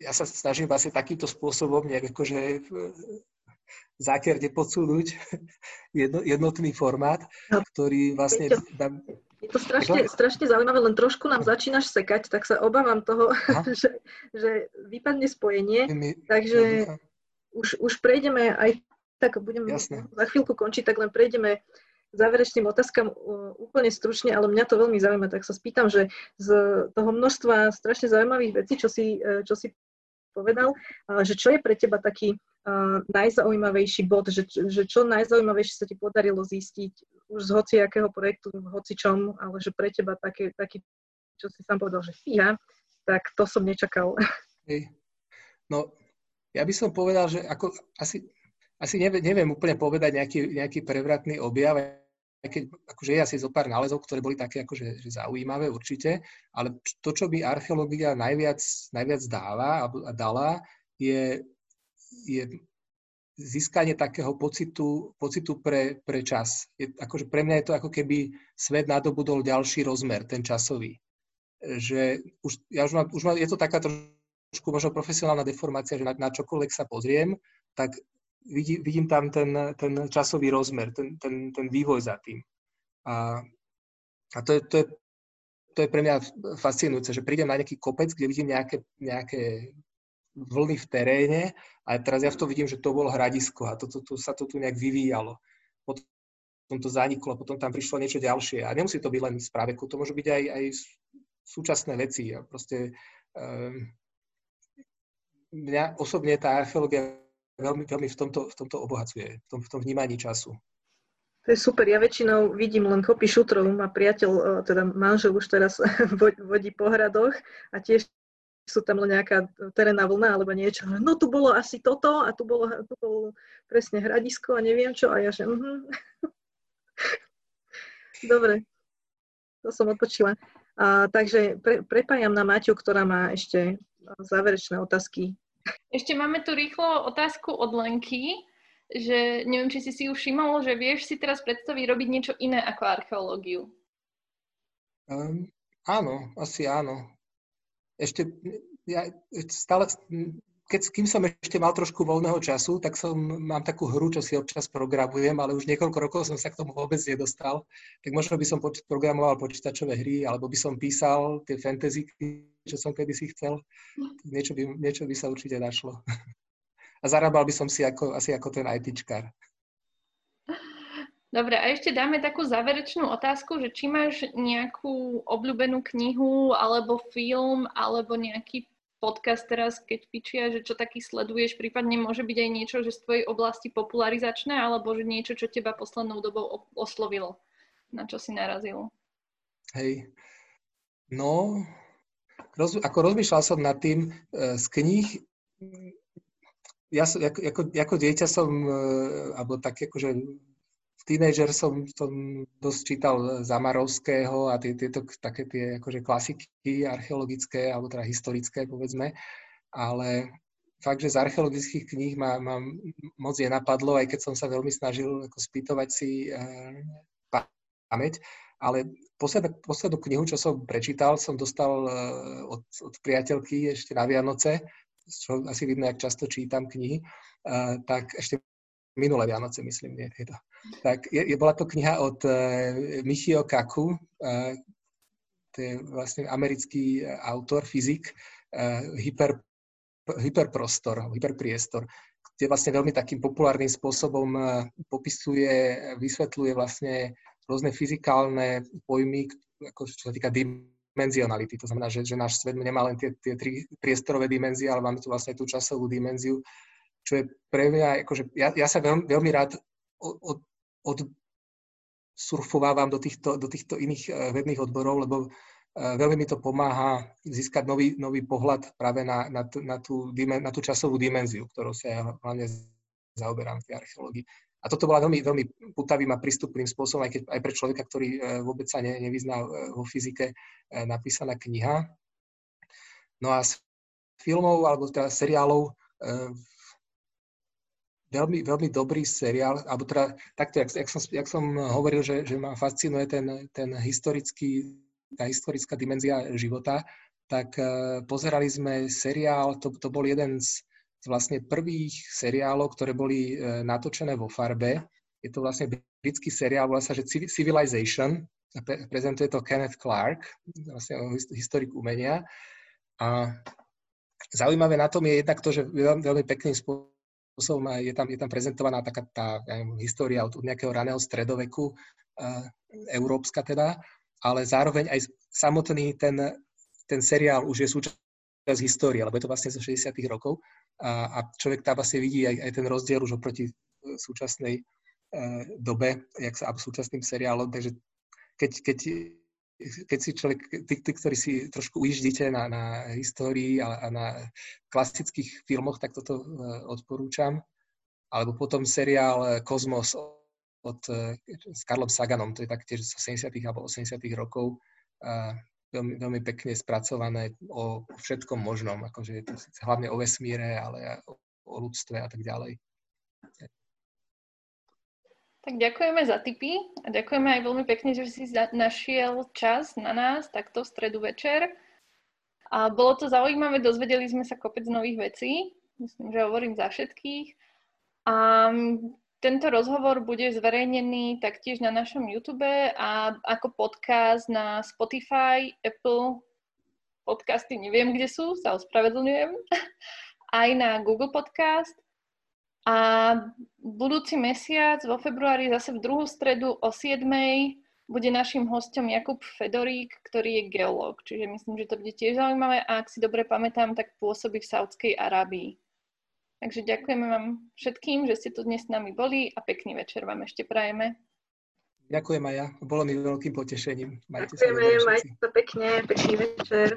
ja sa snažím vlastne takýmto spôsobom nejak akože zákerne podsúnuť jedno, jednotný formát, no, ktorý vlastne... Je to strašne, strašne zaujímavé, len trošku nám začínaš sekať, tak sa obávam toho, že, že vypadne spojenie. My, takže ja už, už prejdeme aj tak, budem Jasne. za chvíľku končiť, tak len prejdeme záverečným otázkam úplne stručne, ale mňa to veľmi zaujíma, tak sa spýtam, že z toho množstva strašne zaujímavých vecí, čo si, e, čo si povedal, že čo je pre teba taký najzaujímavejší bod, že, že čo najzaujímavejšie sa ti podarilo zistiť už z hociakého projektu, v hocičom, ale že pre teba také, taký, čo si sám povedal, že fíha, tak to som nečakal. Hej. No, ja by som povedal, že ako, asi, asi neviem, neviem úplne povedať nejaký, nejaký prevratný objav, keď akože je asi zo pár nálezov, ktoré boli také akože že zaujímavé určite, ale to, čo by archeológia najviac, najviac dáva a dala, je je získanie takého pocitu, pocitu pre, pre čas. Je, akože pre mňa je to ako keby svet nadobudol ďalší rozmer, ten časový. Že už, ja už mám, už mám, je to taká trošku možno profesionálna deformácia, že na, na čokoľvek sa pozriem, tak vidí, vidím tam ten, ten časový rozmer, ten, ten, ten vývoj za tým. A, a to, je, to, je, to je pre mňa fascinujúce, že prídem na nejaký kopec, kde vidím nejaké, nejaké vlny v teréne a teraz ja v tom vidím, že to bolo hradisko a to, to, to, sa to tu nejak vyvíjalo. Potom to zaniklo, potom tam prišlo niečo ďalšie. A nemusí to byť len z práveku, to môžu byť aj, aj súčasné veci. A proste um, mňa osobne tá archeológia veľmi, veľmi v, tomto, v tomto obohacuje, v tom, v tom vnímaní času. To je super. Ja väčšinou vidím len kopy šutrov. Má priateľ, teda manžel už teraz vodí po hradoch a tiež sú tam len nejaká terénna vlna alebo niečo. No tu bolo asi toto a tu bolo, tu bolo presne hradisko a neviem čo. A ja že uh-huh. Dobre, to som odpočila. A, takže pre, prepájam na Maťu, ktorá má ešte záverečné otázky. Ešte máme tu rýchlo otázku od Lenky, že neviem, či si si už všimol, že vieš si teraz predstaviť robiť niečo iné ako archeológiu. Um, áno, asi áno ešte ja stále, keď, kým som ešte mal trošku voľného času, tak som, mám takú hru, čo si občas programujem, ale už niekoľko rokov som sa k tomu vôbec nedostal. Tak možno by som poč- programoval počítačové hry, alebo by som písal tie fantasy, čo som kedysi chcel. Niečo by, niečo by sa určite našlo. A zarábal by som si ako, asi ako ten ITčkar. Dobre, a ešte dáme takú záverečnú otázku, že či máš nejakú obľúbenú knihu, alebo film, alebo nejaký podcast teraz, keď pičia, že čo taký sleduješ, prípadne môže byť aj niečo, že z tvojej oblasti popularizačné, alebo že niečo, čo teba poslednou dobou oslovilo, na čo si narazil? Hej, no, roz, ako rozmýšľal som nad tým e, z kníh, ja som, ako, ako, ako dieťa som, e, alebo tak akože tínejdžer som, som dosť čítal Zamarovského a tie, tieto také tie akože klasiky archeologické, alebo teda historické, povedzme. Ale fakt, že z archeologických kníh ma, ma moc je napadlo, aj keď som sa veľmi snažil ako spýtovať si e, pamäť. Ale poslednú, poslednú knihu, čo som prečítal, som dostal e, od, od priateľky ešte na Vianoce, čo asi vidno, jak často čítam knihy, e, tak ešte minulé Vianoce, myslím, nie je. Tak je, je, bola to kniha od uh, Michio Kaku, uh, to je vlastne americký autor, fyzik, hyper, hyperprostor, hyperpriestor, kde vlastne veľmi takým populárnym spôsobom popisuje, vysvetľuje vlastne rôzne fyzikálne pojmy, ako čo sa týka dimenzionality. To znamená, že, že náš svet nemá len tie, tie tri priestorové dimenzie, ale máme tu vlastne tú časovú dimenziu, čo je pre mňa, akože ja, ja sa veľmi, veľmi rád od, od, surfovávam do týchto, do týchto iných vedných odborov, lebo uh, veľmi mi to pomáha získať nový, nový pohľad práve na, na, tú, na, tú, na tú časovú dimenziu, ktorou sa ja hlavne zaoberám v tej archeológii. A toto bola veľmi, veľmi putavým a prístupným spôsobom, aj, keď, aj pre človeka, ktorý e, vôbec sa ne, nevyzná vo fyzike, napísaná kniha. No a z filmov alebo teda seriálov veľmi, veľmi dobrý seriál, alebo teda takto, jak, jak, som, jak som hovoril, že, že ma fascinuje ten, ten historický, tá historická dimenzia života, tak pozerali sme seriál, to, to bol jeden z z vlastne prvých seriálov, ktoré boli e, natočené vo farbe. Je to vlastne britský seriál, volá sa, že Civilization, prezentuje to Kenneth Clark, vlastne historik umenia. A zaujímavé na tom je jednak to, že veľmi pekným spôsobom je tam, je tam prezentovaná taká tá neviem, história od, od nejakého raného stredoveku, uh, európska teda, ale zároveň aj samotný ten, ten seriál už je súčasť histórie, lebo je to vlastne zo 60. rokov a, a človek tam vlastne vidí aj, aj ten rozdiel už oproti e, súčasnej e, dobe, jak sa, súčasným seriálom, takže keď, keď, keď si človek, tí, tí, ktorí si trošku ujíždite na, na histórii a, a na klasických filmoch, tak toto e, odporúčam. Alebo potom seriál Kozmos od, s Karlom Saganom, to je taktiež z 70. alebo 80. rokov veľmi, veľmi pekne spracované o všetkom možnom, akože je to hlavne o vesmíre, ale aj o ľudstve a tak ďalej. Tak ďakujeme za tipy a ďakujeme aj veľmi pekne, že si našiel čas na nás takto v stredu večer. A bolo to zaujímavé, dozvedeli sme sa kopec nových vecí. Myslím, že hovorím za všetkých. A tento rozhovor bude zverejnený taktiež na našom YouTube a ako podcast na Spotify, Apple podcasty, neviem, kde sú, sa ospravedlňujem, aj na Google Podcast. A budúci mesiac vo februári zase v druhú stredu o 7. bude našim hostom Jakub Fedorík, ktorý je geológ. Čiže myslím, že to bude tiež zaujímavé a ak si dobre pamätám, tak pôsobí v Saudskej Arábii. Takže ďakujeme vám všetkým, že ste tu dnes s nami boli a pekný večer vám ešte prajeme. Ďakujem aj ja. Bolo mi veľkým potešením. Majte Ďakujeme, sa majte sa pekne, pekný večer.